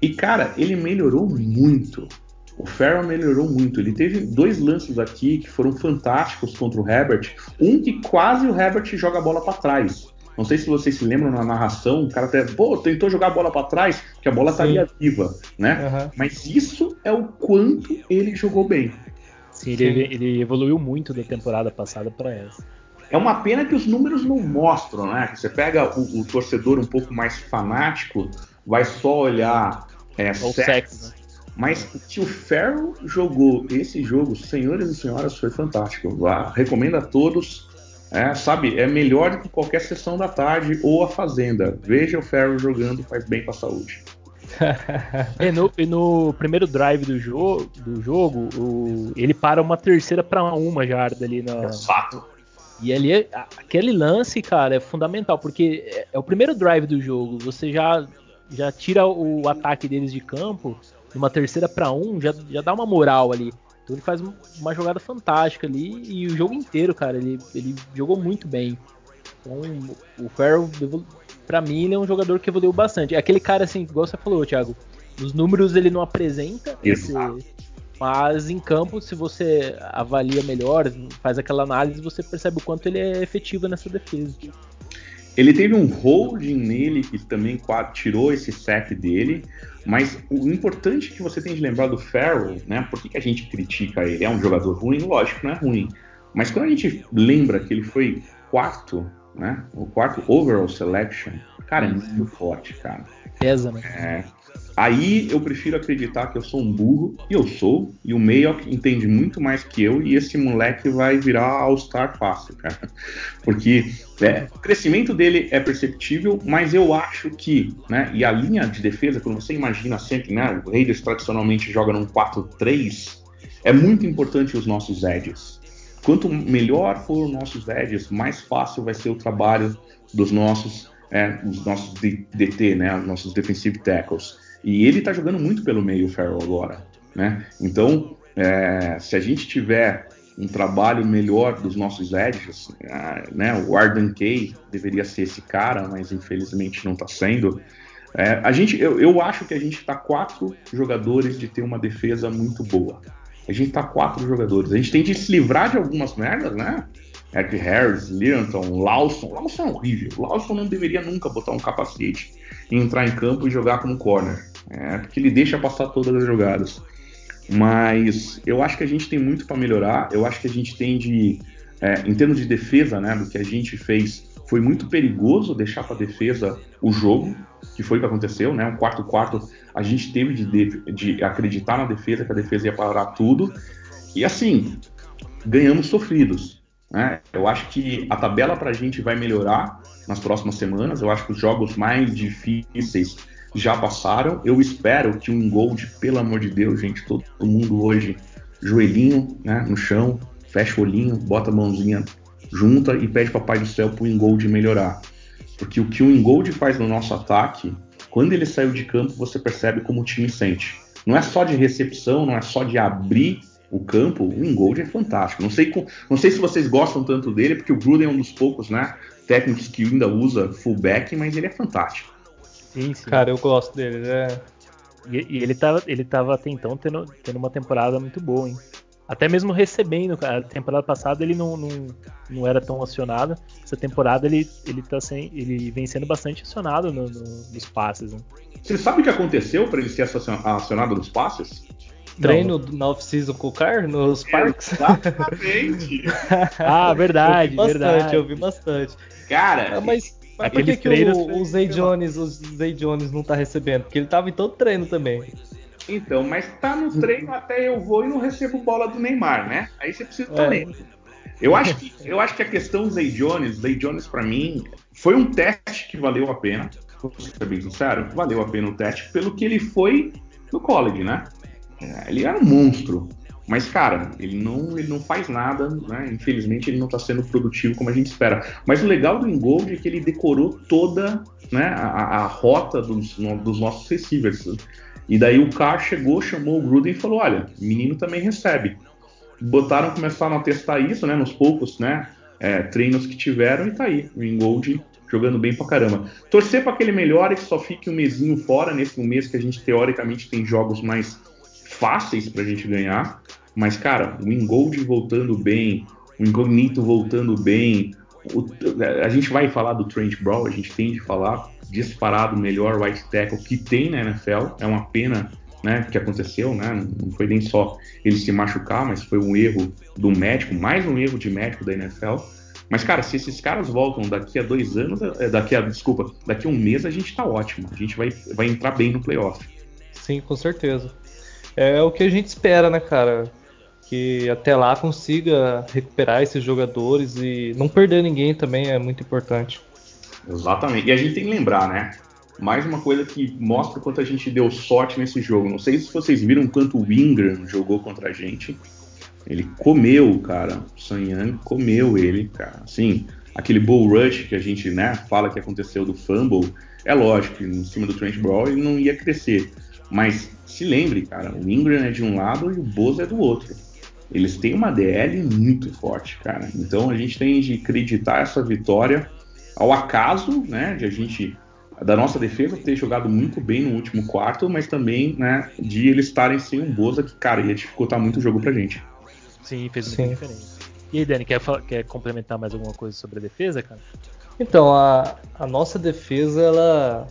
E, cara, ele melhorou muito O Farrell melhorou muito. Ele teve dois lances aqui que foram fantásticos contra o Herbert. Um que quase o Herbert joga a bola para trás. Não sei se vocês se lembram na narração, o cara até, pô, tentou jogar a bola para trás, que a bola estaria viva, né? Uhum. Mas isso é o quanto ele jogou bem. Sim, ele, ele evoluiu muito da temporada passada para essa. É uma pena que os números não mostram, né? Você pega o, o torcedor um pouco mais fanático, vai só olhar é, o sexo, sexo né? Mas que o Ferro jogou esse jogo, senhores e senhoras, foi fantástico. recomendo a todos. É, sabe, é melhor do que qualquer sessão da tarde ou a Fazenda. Veja o Ferro jogando, faz bem para a saúde. E, no, e, no, primeiro drive do, jo do jogo, o, ele para uma terceira para uma jarda ali na. Exato. E ali, aquele lance, cara, é fundamental, porque é, é o primeiro drive do jogo. Você já, já tira o ataque deles de campo numa terceira para um, já, já dá uma moral ali. Então ele faz uma jogada fantástica ali e o jogo inteiro, cara, ele, ele jogou muito bem. Então o Farrell, para mim, ele é um jogador que evoluiu bastante. É aquele cara assim, igual você falou, Thiago, os números ele não apresenta, esse, mas em campo, se você avalia melhor, faz aquela análise, você percebe o quanto ele é efetivo nessa defesa. Ele teve um holding nele que também tirou esse sec dele, mas o importante que você tem de lembrar do Farrell, né? Por que, que a gente critica ele? É um jogador ruim? Lógico, não é ruim. Mas quando a gente lembra que ele foi quarto, né? O quarto overall selection, cara, é muito forte, cara. Pesa, né? É, Aí eu prefiro acreditar que eu sou um burro, e eu sou, e o Mayock entende muito mais que eu, e esse moleque vai virar All-Star fácil, cara. Porque é, o crescimento dele é perceptível, mas eu acho que, né, e a linha de defesa, quando você imagina sempre, né, o Raiders tradicionalmente joga num 4-3, é muito importante os nossos edges. Quanto melhor for os nossos edges, mais fácil vai ser o trabalho dos nossos, é, os nossos DT, né, os nossos defensive tackles. E ele está jogando muito pelo meio, o Farrell, agora. Né? Então, é, se a gente tiver um trabalho melhor dos nossos edges, é, né? o Arden Kay deveria ser esse cara, mas infelizmente não está sendo. É, a gente, eu, eu, acho que a gente está quatro jogadores de ter uma defesa muito boa. A gente está quatro jogadores. A gente tem de se livrar de algumas merdas, né? Eric Harris, Leonton, Lawson. Lawson é horrível. Lawson não deveria nunca botar um capacete e entrar em campo e jogar como corner. É, porque ele deixa passar todas as jogadas. Mas eu acho que a gente tem muito para melhorar. Eu acho que a gente tem de, é, em termos de defesa, né, do que a gente fez, foi muito perigoso deixar para defesa o jogo, que foi o que aconteceu, né? Um quarto quarto a gente teve de, de acreditar na defesa que a defesa ia parar tudo. E assim, ganhamos sofridos. Né? Eu acho que a tabela para a gente vai melhorar nas próximas semanas. Eu acho que os jogos mais difíceis já passaram. Eu espero que um Gold, pelo amor de Deus, gente, todo mundo hoje, joelhinho né, no chão, fecha o olhinho, bota a mãozinha junta e pede Papai do Céu pro Ingold melhorar. Porque o que o Ingold faz no nosso ataque, quando ele saiu de campo, você percebe como o time sente. Não é só de recepção, não é só de abrir o campo, o Ingold é fantástico. Não sei, não sei se vocês gostam tanto dele, porque o Gruden é um dos poucos né, técnicos que ainda usa fullback, mas ele é fantástico. Sim, sim. Cara, eu gosto dele, né? E, e, ele, tava, ele tava até então tendo, tendo uma temporada muito boa, hein? Até mesmo recebendo, a temporada passada ele não, não, não era tão acionado. Essa temporada ele, ele, tá sem, ele vem sendo bastante acionado no, no, nos passes. Né? Você sabe o que aconteceu para ele ser acionado nos passes? Treino não. na off-season com o Car nos parques? Exatamente! ah, verdade, eu bastante, verdade. Eu vi bastante. Cara, ah, mas mas por que, que o, o Zay Jones, o Zay Jones não tá recebendo? Porque ele tava em todo treino também. Então, mas tá no treino até eu vou e não recebo bola do Neymar, né? Aí você precisa. É. Eu acho que eu acho que a questão Zay Jones, Zay Jones para mim foi um teste que valeu a pena. Vou ser bem sincero, valeu a pena o teste pelo que ele foi no college, né? É, ele era um monstro. Mas, cara, ele não, ele não faz nada, né? Infelizmente, ele não está sendo produtivo como a gente espera. Mas o legal do Ingold é que ele decorou toda né, a, a rota dos, no, dos nossos receivers. E daí o Carr chegou, chamou o Gruden e falou: olha, menino também recebe. Botaram, começaram a testar isso, né? Nos poucos, né? É, treinos que tiveram e tá aí. O Ingold jogando bem pra caramba. Torcer para que ele melhore, que só fique um mesinho fora, nesse um mês que a gente teoricamente tem jogos mais fáceis pra gente ganhar, mas, cara, o Ingold voltando bem, o Incognito voltando bem, o, a gente vai falar do Trent Brown, a gente tem de falar, disparado melhor right tackle que tem na NFL, é uma pena né, que aconteceu, né? Não foi nem só ele se machucar, mas foi um erro do médico, mais um erro de médico da NFL. Mas, cara, se esses caras voltam daqui a dois anos, é, daqui a, desculpa, daqui a um mês a gente tá ótimo. A gente vai, vai entrar bem no playoff. Sim, com certeza. É o que a gente espera, né, cara? Que até lá consiga recuperar esses jogadores e não perder ninguém também é muito importante. Exatamente. E a gente tem que lembrar, né? mais uma coisa que mostra o quanto a gente deu sorte nesse jogo. Não sei se vocês viram quanto o Ingram jogou contra a gente. Ele comeu, cara. O comeu ele, cara. Assim, aquele bull rush que a gente né, fala que aconteceu do fumble, é lógico em cima do Trent Brown ele não ia crescer. Mas se lembre, cara, o Ingram é de um lado e o Boza é do outro. Eles têm uma DL muito forte, cara. Então a gente tem de acreditar essa vitória ao acaso, né, de a gente da nossa defesa ter jogado muito bem no último quarto, mas também, né, de eles estarem sem um Boza que, cara, ia dificultar muito o jogo pra gente. Sim, fez muita Sim. diferença. E aí, Dani, quer, quer complementar mais alguma coisa sobre a defesa, cara? Então, a, a nossa defesa, ela.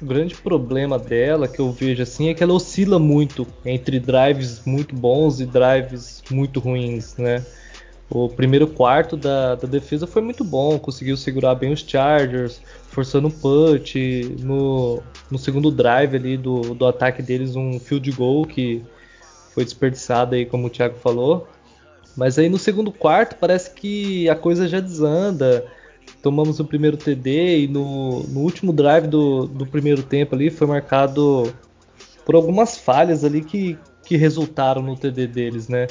O grande problema dela, que eu vejo assim, é que ela oscila muito entre drives muito bons e drives muito ruins, né? O primeiro quarto da, da defesa foi muito bom, conseguiu segurar bem os Chargers, forçando um punch. No, no segundo drive ali do, do ataque deles, um field goal que foi desperdiçado aí, como o Thiago falou. Mas aí no segundo quarto parece que a coisa já desanda. Tomamos o primeiro TD e no, no último drive do, do primeiro tempo ali foi marcado por algumas falhas ali que, que resultaram no TD deles, né?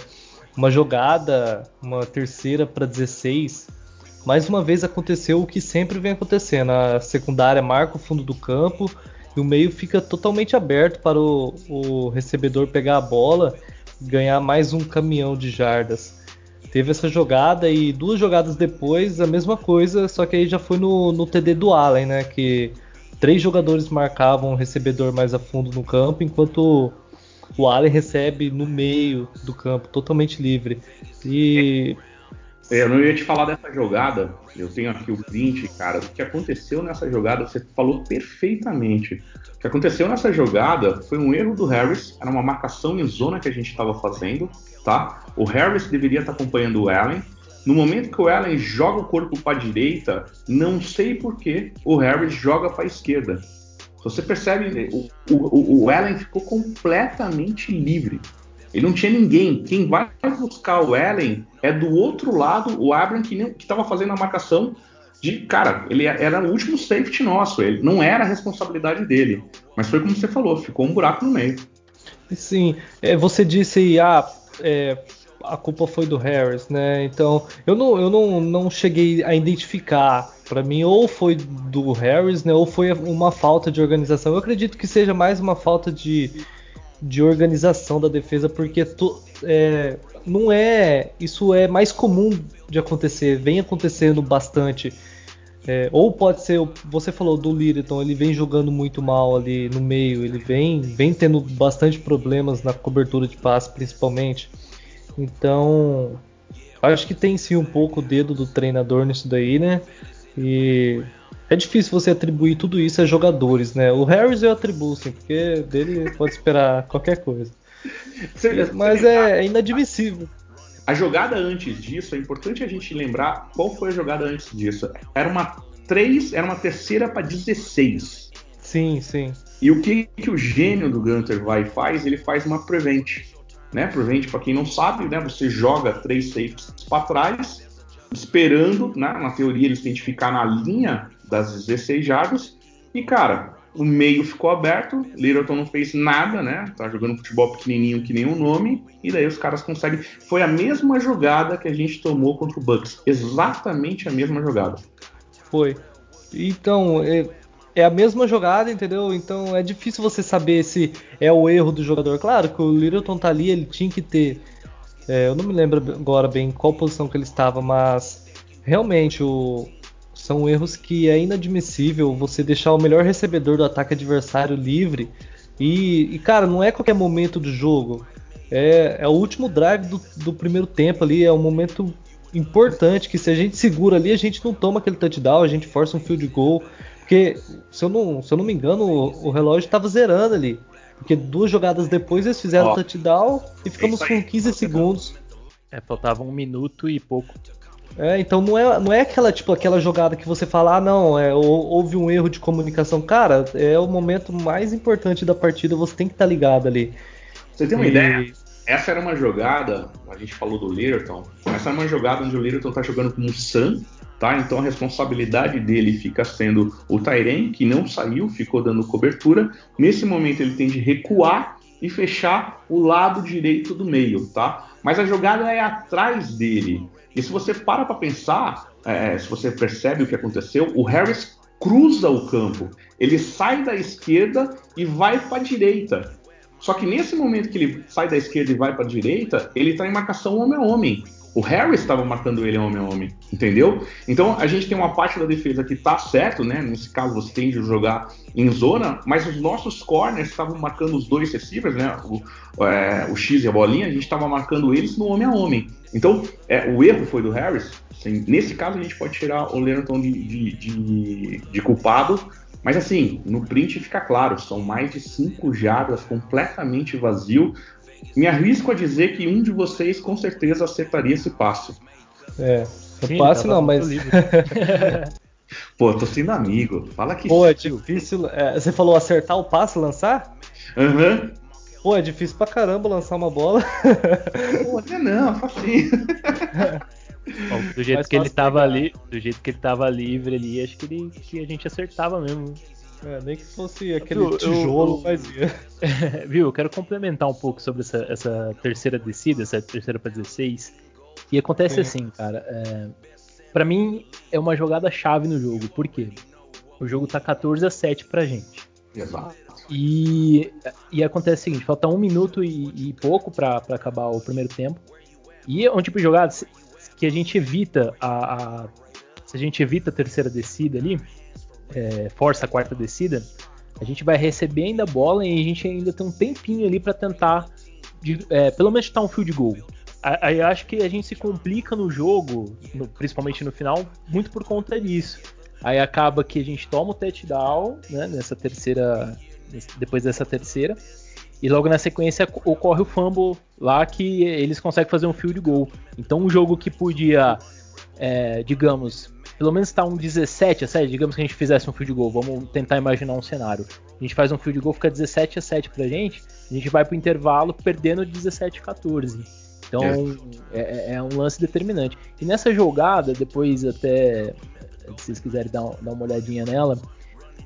Uma jogada, uma terceira para 16. Mais uma vez aconteceu o que sempre vem acontecendo: a secundária marca o fundo do campo e o meio fica totalmente aberto para o, o recebedor pegar a bola e ganhar mais um caminhão de jardas. Teve essa jogada e duas jogadas depois a mesma coisa, só que aí já foi no, no TD do Allen, né? Que três jogadores marcavam o recebedor mais a fundo no campo, enquanto o Allen recebe no meio do campo, totalmente livre. E. É, eu não ia te falar dessa jogada, eu tenho aqui o print, cara. O que aconteceu nessa jogada, você falou perfeitamente. O que aconteceu nessa jogada foi um erro do Harris, era uma marcação em zona que a gente estava fazendo, tá? O Harris deveria estar acompanhando o Allen. No momento que o Allen joga o corpo para a direita, não sei por que o Harris joga para a esquerda. Você percebe, o, o, o Allen ficou completamente livre. Ele não tinha ninguém. Quem vai buscar o Allen é do outro lado o Abram que estava fazendo a marcação de. Cara, ele era o último safety nosso. Ele não era a responsabilidade dele. Mas foi como você falou, ficou um buraco no meio. Sim, é, você disse, ah, é, a culpa foi do Harris, né? Então, eu não, eu não, não cheguei a identificar. Para mim, ou foi do Harris, né? Ou foi uma falta de organização. Eu acredito que seja mais uma falta de, de organização da defesa, porque é, não é. Isso é mais comum de acontecer, vem acontecendo bastante. É, ou pode ser, você falou do Littleton, ele vem jogando muito mal ali no meio, ele vem, vem tendo bastante problemas na cobertura de passe, principalmente. Então, acho que tem sim um pouco o dedo do treinador nisso daí, né? E é difícil você atribuir tudo isso a jogadores, né? O Harris eu atribuo, sim, porque dele pode esperar qualquer coisa. Mas é, é inadmissível. A jogada antes disso, é importante a gente lembrar qual foi a jogada antes disso. Era uma 3, era uma terceira para 16. Sim, sim. E o que, que o gênio do Gunter vai e faz? Ele faz uma prevent né? Para quem não sabe, né? Você joga três safes para trás, esperando, né? Na teoria eles têm que ficar na linha das 16 jardas. E cara, o meio ficou aberto, Littleton não fez nada, né? Tá jogando futebol pequenininho que nem o nome, e daí os caras conseguem. Foi a mesma jogada que a gente tomou contra o Bucks, exatamente a mesma jogada. Foi. Então, é, é a mesma jogada, entendeu? Então é difícil você saber se é o erro do jogador. Claro que o Littleton tá ali, ele tinha que ter. É, eu não me lembro agora bem qual posição que ele estava, mas realmente o, são erros que é inadmissível você deixar o melhor recebedor do ataque adversário livre E, e, cara, não é qualquer momento do jogo. É, é o último drive do, do primeiro tempo ali, é um momento importante que se a gente segura ali, a gente não toma aquele touchdown, a gente força um field goal. Porque, se eu não, se eu não me engano, o, o relógio estava zerando ali. Porque duas jogadas depois eles fizeram o touchdown e ficamos com 15 segundos. É, faltava um minuto e pouco. É, então não é, não é aquela tipo aquela jogada que você fala, ah, não, é, houve um erro de comunicação. Cara, é o momento mais importante da partida, você tem que estar tá ligado ali. Você tem uma e... ideia? Essa era uma jogada, a gente falou do Littleton, essa é uma jogada onde o Littleton tá jogando como Sam, tá? Então a responsabilidade dele fica sendo o Tairen, que não saiu, ficou dando cobertura. Nesse momento ele tem de recuar e fechar o lado direito do meio, tá? Mas a jogada é atrás dele. E se você para para pensar, é, se você percebe o que aconteceu, o Harris cruza o campo. Ele sai da esquerda e vai para a direita. Só que nesse momento que ele sai da esquerda e vai para a direita, ele está em marcação homem a homem. O Harris estava marcando ele homem a homem, entendeu? Então a gente tem uma parte da defesa que está certo, né? Nesse caso você tem de jogar em zona, mas os nossos corners estavam marcando os dois receivers, né? O, é, o X e a bolinha, a gente estava marcando eles no homem a homem. Então é, o erro foi do Harris. Assim, nesse caso a gente pode tirar o Lennon de, de, de, de culpado, mas assim, no print fica claro, são mais de 5 jardas completamente vazio. Me arrisco a dizer que um de vocês com certeza acertaria esse passe. É, Sim, passe não, mas. Pô, tô sendo amigo. Fala que. Pô, é difícil. É, você falou acertar o passe, lançar? Aham. Uhum. Pô, é difícil pra caramba lançar uma bola. Pô, até não, facinho. Bom, do jeito Mas que ele tava pegar. ali, do jeito que ele tava livre ali, acho que, ele, que a gente acertava mesmo. É, nem que fosse aquele viu, tijolo, fazia. viu, eu quero complementar um pouco sobre essa, essa terceira descida, essa terceira para 16. E acontece assim, cara. É, para mim é uma jogada chave no jogo. Por quê? O jogo tá 14 a 7 pra gente. Exato. E, e acontece o seguinte: falta um minuto e, e pouco para acabar o primeiro tempo. E é um tipo de jogada que a gente evita a, a se a gente evita a terceira descida ali, é, força a quarta descida, a gente vai receber ainda a bola e a gente ainda tem um tempinho ali para tentar, de, é, pelo menos, estar um field goal. Aí acho que a gente se complica no jogo, no, principalmente no final, muito por conta disso. Aí acaba que a gente toma o touchdown, né, nessa terceira, depois dessa terceira, e logo na sequência ocorre o fumble lá que eles conseguem fazer um field goal. Então um jogo que podia, é, digamos, pelo menos estar tá um 17 a 7, digamos que a gente fizesse um field goal, vamos tentar imaginar um cenário. A gente faz um field goal, fica 17 a 7 pra gente, a gente vai pro intervalo perdendo 17 a 14. Então é. É, é, um lance determinante. E nessa jogada, depois até, se vocês quiserem dar, dar uma olhadinha nela,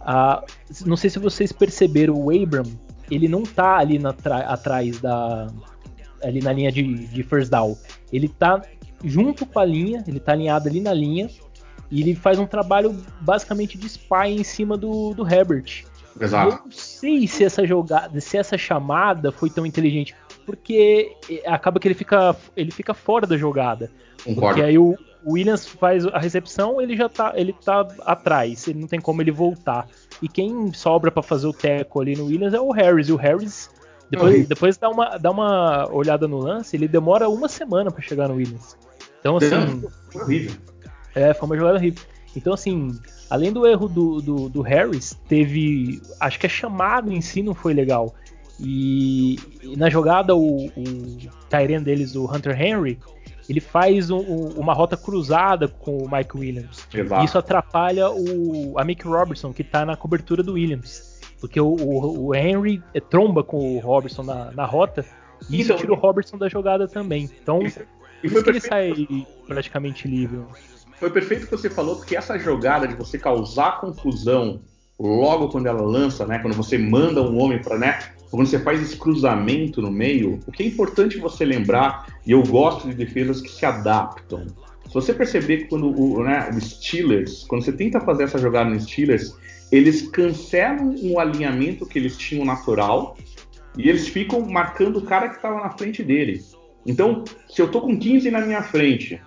a, não sei se vocês perceberam, o Abram ele não tá ali na atrás da. ali na linha de, de first down. Ele tá junto com a linha, ele tá alinhado ali na linha. E ele faz um trabalho basicamente de spy em cima do, do Herbert. Exato. Eu não sei se essa jogada, se essa chamada foi tão inteligente, porque acaba que ele fica, ele fica fora da jogada. Concordo. Porque aí o Williams faz a recepção, ele já tá, ele tá atrás, ele não tem como ele voltar. E quem sobra para fazer o teco ali no Williams é o Harris. E o Harris, depois, depois dá, uma, dá uma olhada no lance, ele demora uma semana para chegar no Williams. Então, assim. Foi horrível. É, foi uma jogada horrível. Então, assim, além do erro do, do, do Harris, teve. Acho que a chamada em si não foi legal. E, e na jogada, o, o deles, o Hunter Henry, ele faz um, uma rota cruzada com o Mike Williams. Exato. E isso atrapalha o, a Mick Robertson, que está na cobertura do Williams. Porque o, o, o Henry tromba com o Robertson na, na rota e isso então, tira o Robertson da jogada também. Então, isso, e foi que ele sai praticamente livre. Foi perfeito o que você falou, porque essa jogada de você causar confusão logo quando ela lança, né? Quando você manda um homem para, né? quando você faz esse cruzamento no meio, o que é importante você lembrar, e eu gosto de defesas que se adaptam. Se você perceber que quando o, né, o Steelers, quando você tenta fazer essa jogada no Steelers, eles cancelam um alinhamento que eles tinham natural e eles ficam marcando o cara que estava na frente dele. Então, se eu tô com 15 na minha frente,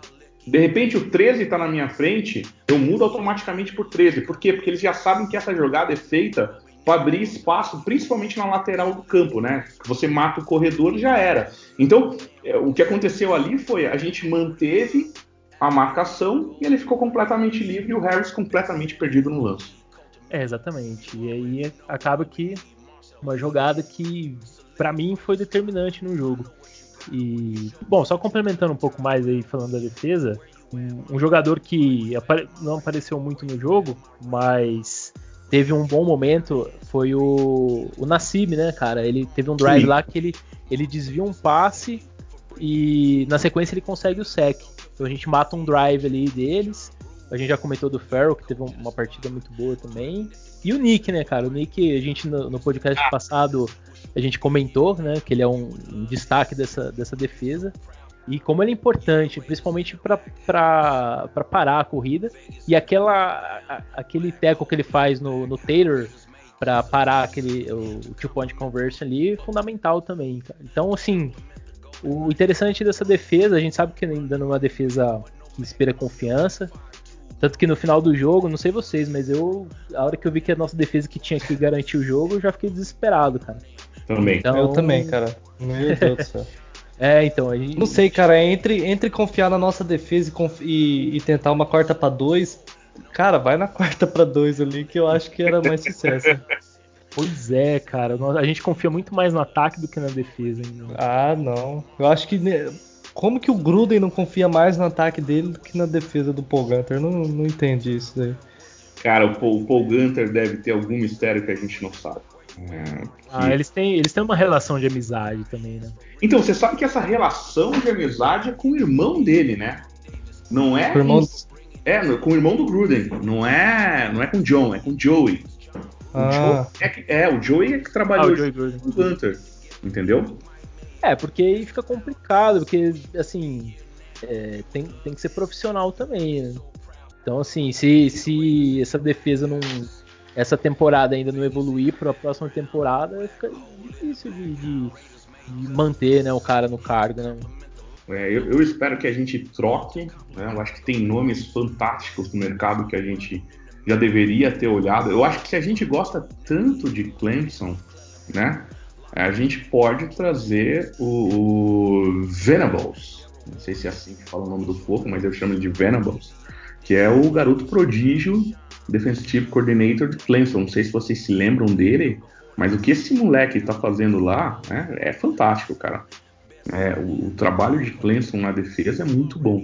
de repente o 13 está na minha frente, eu mudo automaticamente por 13. Por quê? Porque eles já sabem que essa jogada é feita para abrir espaço, principalmente na lateral do campo, né? Você mata o corredor já era. Então, é, o que aconteceu ali foi a gente manteve a marcação e ele ficou completamente livre e o Harris completamente perdido no lance. É, exatamente. E aí acaba que uma jogada que para mim foi determinante no jogo. E bom, só complementando um pouco mais aí falando da defesa, um, um jogador que apare não apareceu muito no jogo, mas teve um bom momento foi o, o Nassim, né, cara? Ele teve um drive Sim. lá que ele, ele desvia um passe e na sequência ele consegue o sec. Então a gente mata um drive ali deles. A gente já comentou do Ferro, que teve uma partida muito boa também. E o Nick, né, cara? O Nick, a gente no, no podcast ah. passado, a gente comentou, né, que ele é um, um destaque dessa, dessa defesa e como ele é importante, principalmente para parar a corrida. E aquela, a, aquele teco que ele faz no, no Taylor para parar aquele o, o two point conversion ali é fundamental também. Cara. Então, assim, o interessante dessa defesa, a gente sabe que ainda não é uma defesa que inspira confiança. Tanto que no final do jogo, não sei vocês, mas eu, a hora que eu vi que a nossa defesa que tinha que garantir o jogo, eu já fiquei desesperado, cara. Também. Então, eu também, cara. Meu Deus do céu. É, então, a gente... Não sei, cara, entre, entre confiar na nossa defesa e, e, e tentar uma quarta para dois, cara, vai na quarta para dois ali que eu acho que era mais sucesso. Pois é, cara, a gente confia muito mais no ataque do que na defesa. Ah, não. Eu acho que como que o Gruden não confia mais no ataque dele do que na defesa do Paul Gunter? Eu não, não entendi isso daí. Cara, o Paul, o Paul Gunter deve ter algum mistério que a gente não sabe. É, ah, eles têm, eles têm uma relação de amizade também, né? Então, você sabe que essa relação de amizade é com o irmão dele, né? Não é. Com o irmão... É, com o irmão do Gruden. Não é, não é com o John, é com o Joey. Ah. O Joey é, é, o Joey é que trabalhou ah, o com o Hunter. Entendeu? É, porque aí fica complicado, porque, assim, é, tem, tem que ser profissional também, né? Então, assim, se, se essa defesa não essa temporada ainda não evoluir para a próxima temporada, fica difícil de, de, de, manter né, o cara no cargo. Né? É, eu, eu, espero que a gente troque. Né? Eu acho que tem nomes fantásticos no mercado que a gente já deveria ter olhado. Eu acho que se a gente gosta tanto de Clemson, né, a gente pode trazer o, o Venables. Não sei se é assim que fala o nome do fogo, mas eu chamo ele de Venables, que é o garoto prodígio Defensive Coordinator de Clemson. Não sei se vocês se lembram dele, mas o que esse moleque está fazendo lá né, é fantástico, cara. É, o, o, trabalho de Clemson na defesa é muito bom.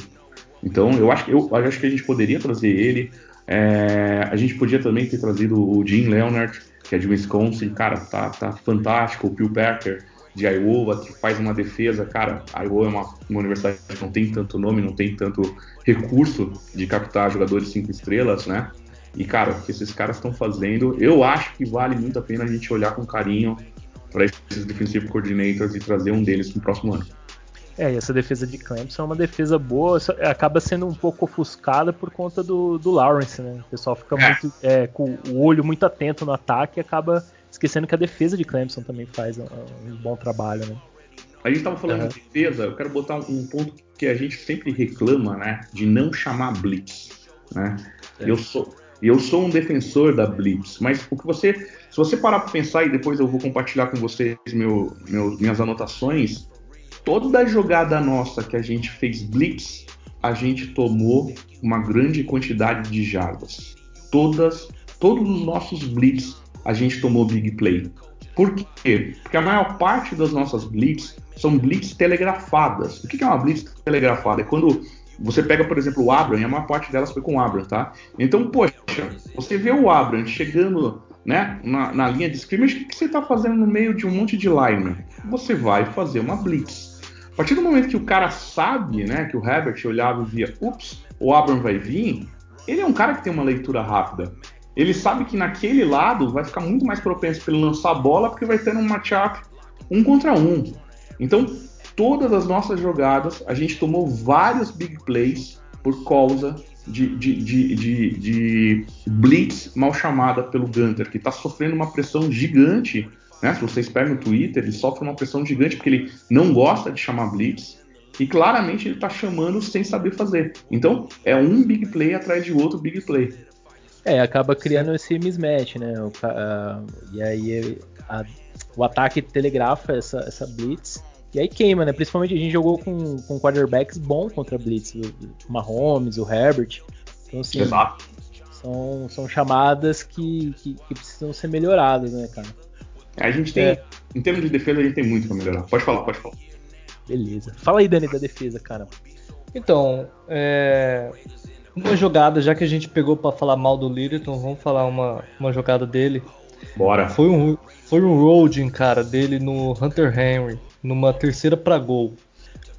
Então eu acho, eu, eu acho que a gente poderia trazer ele. É, a gente podia também ter trazido o Jim Leonard, que é de Wisconsin, cara, tá, tá fantástico. O Phil Becker de Iowa, que faz uma defesa, cara, Iowa é uma, uma universidade que não tem tanto nome, não tem tanto recurso de captar jogadores cinco estrelas, né? E, cara, o que esses caras estão fazendo, eu acho que vale muito a pena a gente olhar com carinho para esses defensive coordinators e trazer um deles no próximo ano. É, e essa defesa de Clemson é uma defesa boa, acaba sendo um pouco ofuscada por conta do, do Lawrence, né? O pessoal fica é. muito, é, com o olho muito atento no ataque e acaba esquecendo que a defesa de Clemson também faz um, um bom trabalho, né? A gente estava falando uhum. de defesa, eu quero botar um, um, ponto que a gente sempre reclama, né? De não chamar blitz, né? É. Eu sou eu sou um defensor da blitz, mas o que você, se você parar para pensar e depois eu vou compartilhar com vocês meu, meu, minhas anotações, toda jogada nossa que a gente fez blitz, a gente tomou uma grande quantidade de jardas. Todas, todos os nossos blitz a gente tomou big play. Por quê? Porque a maior parte das nossas blitz são blitz telegrafadas. O que é uma blitz telegrafada? É quando você pega, por exemplo, o Abram, e a maior parte delas foi com o Abram, tá? Então, poxa, você vê o Abram chegando né, na, na linha de scrimmage, o que, que você está fazendo no meio de um monte de linemen? Você vai fazer uma blitz. Partir do momento que o cara sabe, né, que o Herbert olhava e via, ups, o Abram vai vir, ele é um cara que tem uma leitura rápida. Ele sabe que naquele lado vai ficar muito mais propenso para ele lançar a bola, porque vai ter um matchup um contra um. Então, todas as nossas jogadas, a gente tomou vários big plays por causa de, de, de, de, de blitz mal chamada pelo Gunter, que está sofrendo uma pressão gigante. Né? Se vocês pegam o Twitter, ele sofre uma pressão gigante porque ele não gosta de chamar blitz. E claramente ele está chamando sem saber fazer. Então, é um big play atrás de outro big play. É, acaba criando esse mismatch, né? O, a, e aí a, o ataque telegrafa essa, essa blitz e aí queima, né? Principalmente a gente jogou com, com quarterbacks bom contra blitz, o Mahomes, o Herbert. Então, assim, Exato. São, são chamadas que, que, que, precisam ser melhoradas, né, cara? A gente tem, é. em termos de defesa, a gente tem muito pra melhorar. Pode falar, pode falar. Beleza. Fala aí, Dani, da defesa, cara. Então, é... uma jogada, já que a gente pegou para falar mal do Littleton, vamos falar uma, uma jogada dele. Bora. Foi um, foi um roading, cara, dele no Hunter Henry, numa terceira para gol.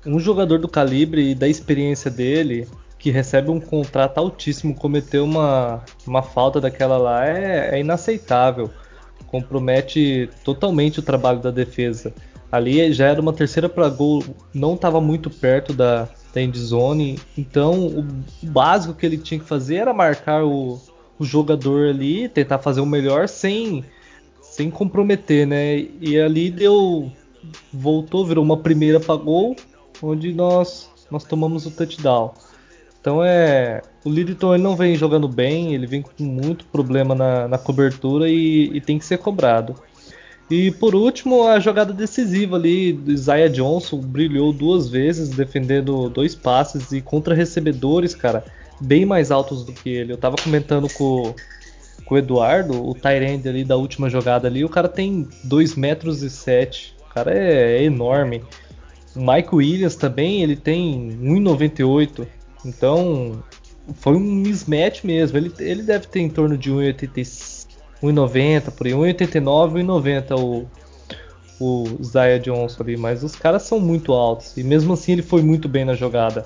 Um jogador do calibre e da experiência dele, que recebe um contrato altíssimo, cometer uma, uma falta daquela lá é, é inaceitável. Compromete totalmente o trabalho da defesa. Ali já era uma terceira para gol, não estava muito perto da, da end zone, então o, básico que ele tinha que fazer era marcar o, o jogador ali, tentar fazer o melhor sem, sem comprometer, né? E ali deu. Voltou, virou uma primeira para gol, onde nós, nós tomamos o touchdown. Então é. O Littleton não vem jogando bem, ele vem com muito problema na, na cobertura e, e tem que ser cobrado. E por último, a jogada decisiva ali do Isaiah Johnson brilhou duas vezes, defendendo dois passes e contra recebedores, cara, bem mais altos do que ele. Eu tava comentando com, com o Eduardo, o Tyrande ali da última jogada ali, o cara tem 2 metros e 7. O cara é, é enorme. O Mike Williams também, ele tem 1,98. Então, foi um mismatch mesmo. Ele, ele deve ter em torno de 1,85 1,90 por aí, 1,89, 1,90 o, o Zaya Johnson ali, mas os caras são muito altos e mesmo assim ele foi muito bem na jogada.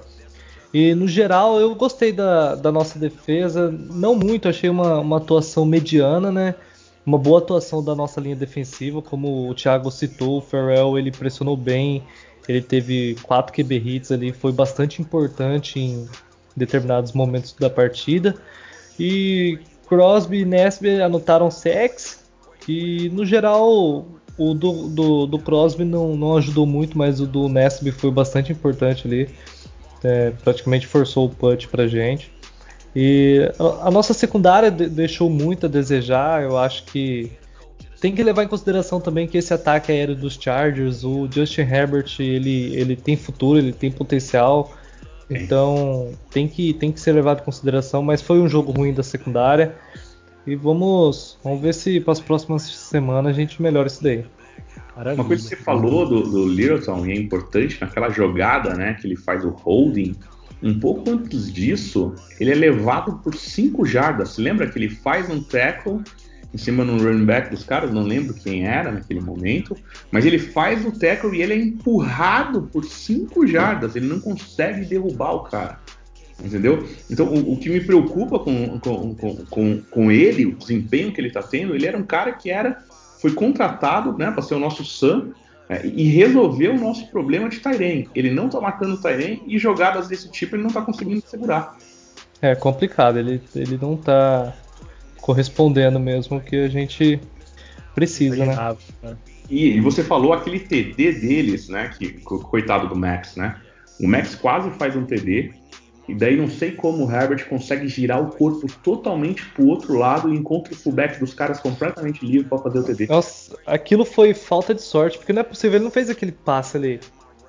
E no geral eu gostei da, da nossa defesa, não muito, achei uma, uma atuação mediana, né? Uma boa atuação da nossa linha defensiva, como o Thiago citou, o Farrell ele pressionou bem, ele teve 4 QB hits ali, foi bastante importante em determinados momentos da partida. E Crosby e Nesby anotaram sex. E no geral o do, do, do Crosby não, não ajudou muito, mas o do Nesby foi bastante importante ali. É, praticamente forçou o punch pra gente. E a, a nossa secundária de, deixou muito a desejar. Eu acho que tem que levar em consideração também que esse ataque aéreo dos Chargers, o Justin Herbert, ele, ele tem futuro, ele tem potencial. Então tem que, tem que ser levado em consideração, mas foi um jogo ruim da secundária. E vamos, vamos ver se para as próximas semanas a gente melhora isso daí. Maravilha. Uma coisa que você falou do, do Littleton e é importante naquela jogada, né, que ele faz o holding. Um pouco antes disso, ele é levado por 5 jardas. Você lembra que ele faz um tackle em cima no running back dos caras, não lembro quem era naquele momento, mas ele faz o tackle e ele é empurrado por 5 jardas, ele não consegue derrubar o cara. Entendeu? Então, o, o que me preocupa com, com, com, com, ele, o desempenho que ele está tendo, ele era um cara que era foi contratado né, para ser o nosso Sam é, e resolver o nosso problema de Tairen. Ele não está matando o Tairen e jogadas desse tipo ele não está conseguindo segurar. É complicado, ele, ele não está correspondendo mesmo que a gente precisa, né? E, e, você falou aquele TD deles, né? Que coitado do Max, né? O Max quase faz um TD e daí não sei como o Herbert consegue girar o corpo totalmente pro outro lado e encontra o fullback dos caras completamente livre para fazer o TD. Nossa, aquilo foi falta de sorte, porque não é possível, ele não fez aquele passe ali.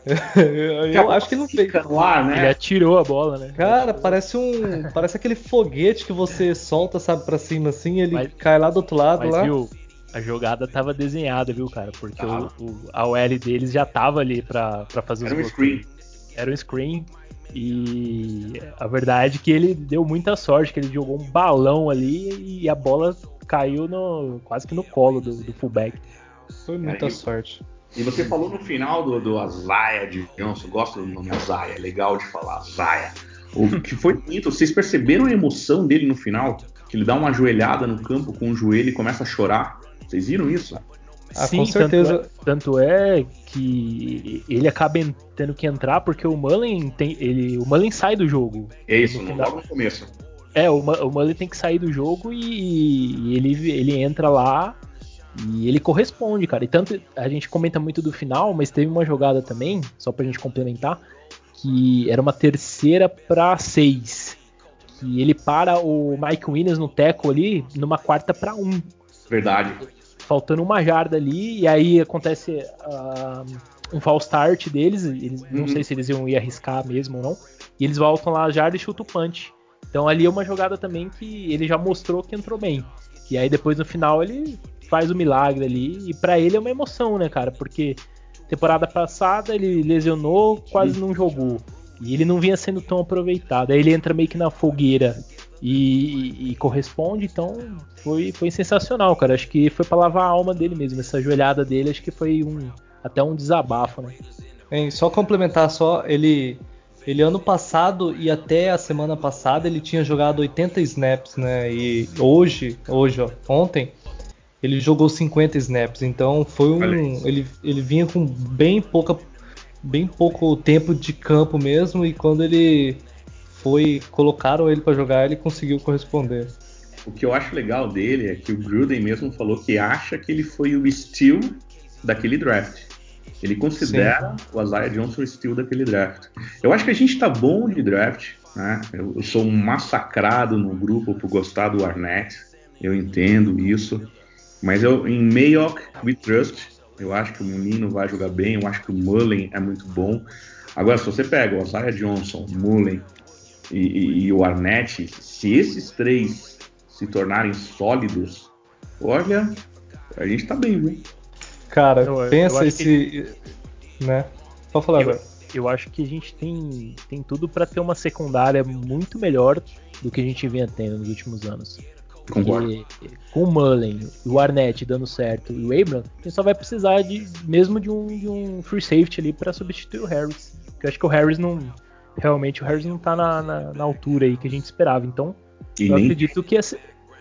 eu acho que não fez. No ar, né? Ele atirou a bola, né? Cara, parece um. Parece aquele foguete que você solta, sabe, pra cima assim, ele mas, cai lá do outro lado. Mas, lá. viu, a jogada tava desenhada, viu, cara? Porque o, o, a OL deles já tava ali pra, pra fazer Era os Era um screen. Era um screen. E a verdade é que ele deu muita sorte, que ele jogou um balão ali e a bola caiu no, quase que no colo do, do fullback. Foi muita sorte. E você falou no final do, do Azaia de Johnson, gosto do nome Azaia, é legal de falar, Azaia. O que foi bonito, vocês perceberam a emoção dele no final? Que ele dá uma ajoelhada no campo com o joelho e começa a chorar. Vocês viram isso? Ah, Sim, com certeza. Tanto é, tanto é, que ele acaba tendo que entrar porque o Mullen tem, ele, o Mullen sai do jogo. É isso, no logo no começo. É, o, o Mullen tem que sair do jogo e, e ele, ele entra lá e ele corresponde, cara. E tanto a gente comenta muito do final, mas teve uma jogada também, só pra gente complementar, que era uma terceira para seis. E ele para o Mike Williams no teco ali numa quarta para um. Verdade. Faltando uma jarda ali, e aí acontece uh, um false start deles. Eles, uhum. Não sei se eles iam ir arriscar mesmo ou não. E eles voltam lá a jarda e chutam o punch. Então ali é uma jogada também que ele já mostrou que entrou bem. E aí depois no final ele faz o milagre ali. E para ele é uma emoção, né, cara? Porque temporada passada ele lesionou, quase não jogou. E ele não vinha sendo tão aproveitado. Aí ele entra meio que na fogueira e, e, e corresponde, então foi, foi sensacional, cara. Acho que foi para lavar a alma dele mesmo. Essa joelhada dele, acho que foi um até um desabafo, né? É, só complementar só, ele ele ano passado e até a semana passada ele tinha jogado 80 snaps, né? E hoje, hoje, ó, ontem, ele jogou 50 snaps. Então foi um, ele, ele vinha com bem pouca bem pouco tempo de campo mesmo e quando ele foi colocaram ele para jogar, ele conseguiu corresponder. O que eu acho legal dele é que o Gruden mesmo falou que acha que ele foi o steal daquele draft. Ele considera Sim. o Isaiah Johnson o steal daquele draft. Eu acho que a gente tá bom de draft, né? Eu, eu sou um massacrado no grupo por gostar do Arnett. Eu entendo isso. Mas eu, em Mayock we trust. Eu acho que o menino vai jogar bem. Eu acho que o Mullen é muito bom. Agora, se você pega o Isaiah Johnson, Mullen e, e, e o Arnett, se esses três se tornarem sólidos, olha, a gente tá bem, viu? Cara, eu, pensa eu esse. Que... Né? Pode falar, eu, eu acho que a gente tem, tem tudo para ter uma secundária muito melhor do que a gente vinha tendo nos últimos anos. Concordo. com o Mullen, o Arnett dando certo e o Abram, a gente só vai precisar de mesmo de um, de um free safety ali para substituir o Harris. Eu acho que o Harris não. Realmente o Harris não tá na, na, na altura aí que a gente esperava. Então, e eu nem... acredito que a,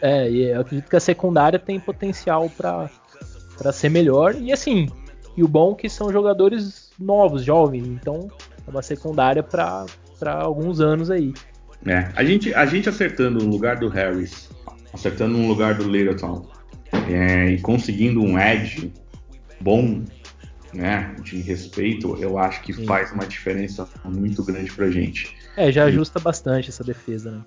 é, eu acredito que a secundária tem potencial para ser melhor. E assim, e o bom é que são jogadores novos, jovens, então é uma secundária para alguns anos aí. É, a gente, a gente acertando no lugar do Harris acertando no lugar do Littleton é, e conseguindo um edge bom, né, de respeito, eu acho que Sim. faz uma diferença muito grande pra gente. É, já ajusta e, bastante essa defesa, né?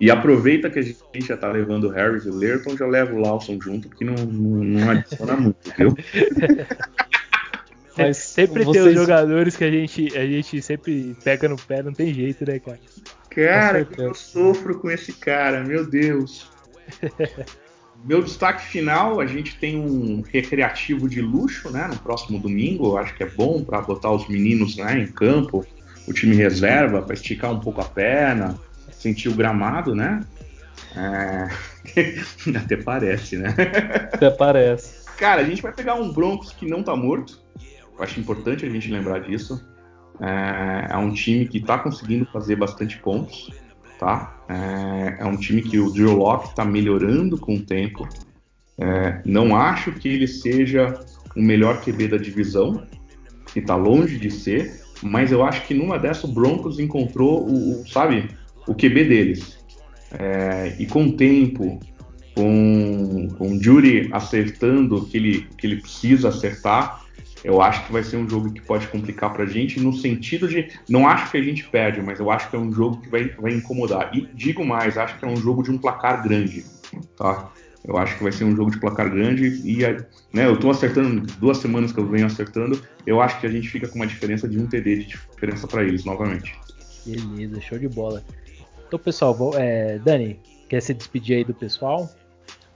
E aproveita que a gente já tá levando o Harris e o Lerton, já leva o Lawson junto, porque não, não, não adiciona muito, viu? Mas sempre vocês... tem os jogadores que a gente, a gente sempre pega no pé, não tem jeito, né, cara? Cara, eu sofro com esse cara, meu Deus. Meu destaque final, a gente tem um recreativo de luxo, né? No próximo domingo, acho que é bom para botar os meninos né, em campo, o time reserva, para esticar um pouco a perna, sentir o gramado, né? É... Até parece, né? Até parece. Cara, a gente vai pegar um Broncos que não tá morto. Eu acho importante a gente lembrar disso. É, é um time que está conseguindo fazer bastante pontos tá? É, é um time que o Drew Locke está melhorando com o tempo. É, não acho que ele seja o melhor QB da divisão, que está longe de ser, mas eu acho que numa dessas o Broncos encontrou o, o sabe, o QB deles. É, e com o tempo, com, com o Jury acertando o que ele, que ele precisa acertar, eu acho que vai ser um jogo que pode complicar pra gente, no sentido de. Não acho que a gente perde, mas eu acho que é um jogo que vai, vai incomodar. E digo mais, acho que é um jogo de um placar grande. Tá? Eu acho que vai ser um jogo de placar grande e né, eu tô acertando duas semanas que eu venho acertando. Eu acho que a gente fica com uma diferença de um TD de diferença para eles novamente. Beleza, show de bola. Então, pessoal, vou, é, Dani, quer se despedir aí do pessoal?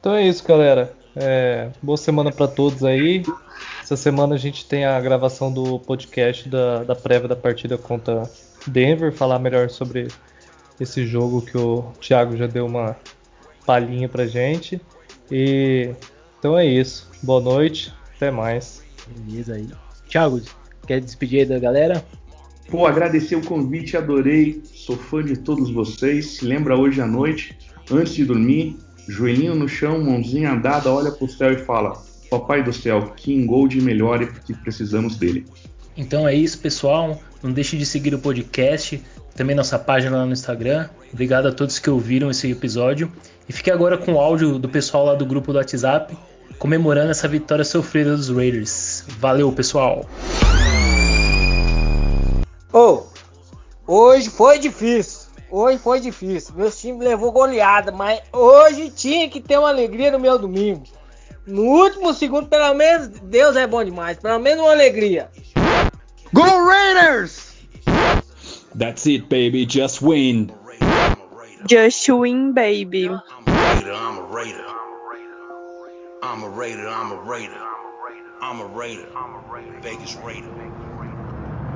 Então é isso, galera. É, boa semana para todos aí. Essa semana a gente tem a gravação do podcast da, da prévia da partida contra Denver, falar melhor sobre esse jogo que o Thiago já deu uma palhinha pra gente. E então é isso. Boa noite, até mais. Beleza aí. Thiago, quer despedir aí da galera? Pô, agradecer o convite, adorei. Sou fã de todos vocês. Se lembra hoje à noite, antes de dormir, joelhinho no chão, mãozinha dada, olha pro céu e fala: Papai do céu, que engolde melhore porque precisamos dele. Então é isso, pessoal. Não deixe de seguir o podcast, também nossa página lá no Instagram. Obrigado a todos que ouviram esse episódio. E fique agora com o áudio do pessoal lá do grupo do WhatsApp comemorando essa vitória sofrida dos Raiders. Valeu, pessoal! Oh, hoje foi difícil. Hoje foi difícil. Meu time levou goleada, mas hoje tinha que ter uma alegria no meu domingo. No último segundo, pelo menos, Deus é bom demais. Pelo menos uma alegria. Go Raiders! That's it, baby. Just win. Just win, baby. I'm a raider. I'm a raider. I'm a raider. I'm a raider. I'm a raider. Vegas raider.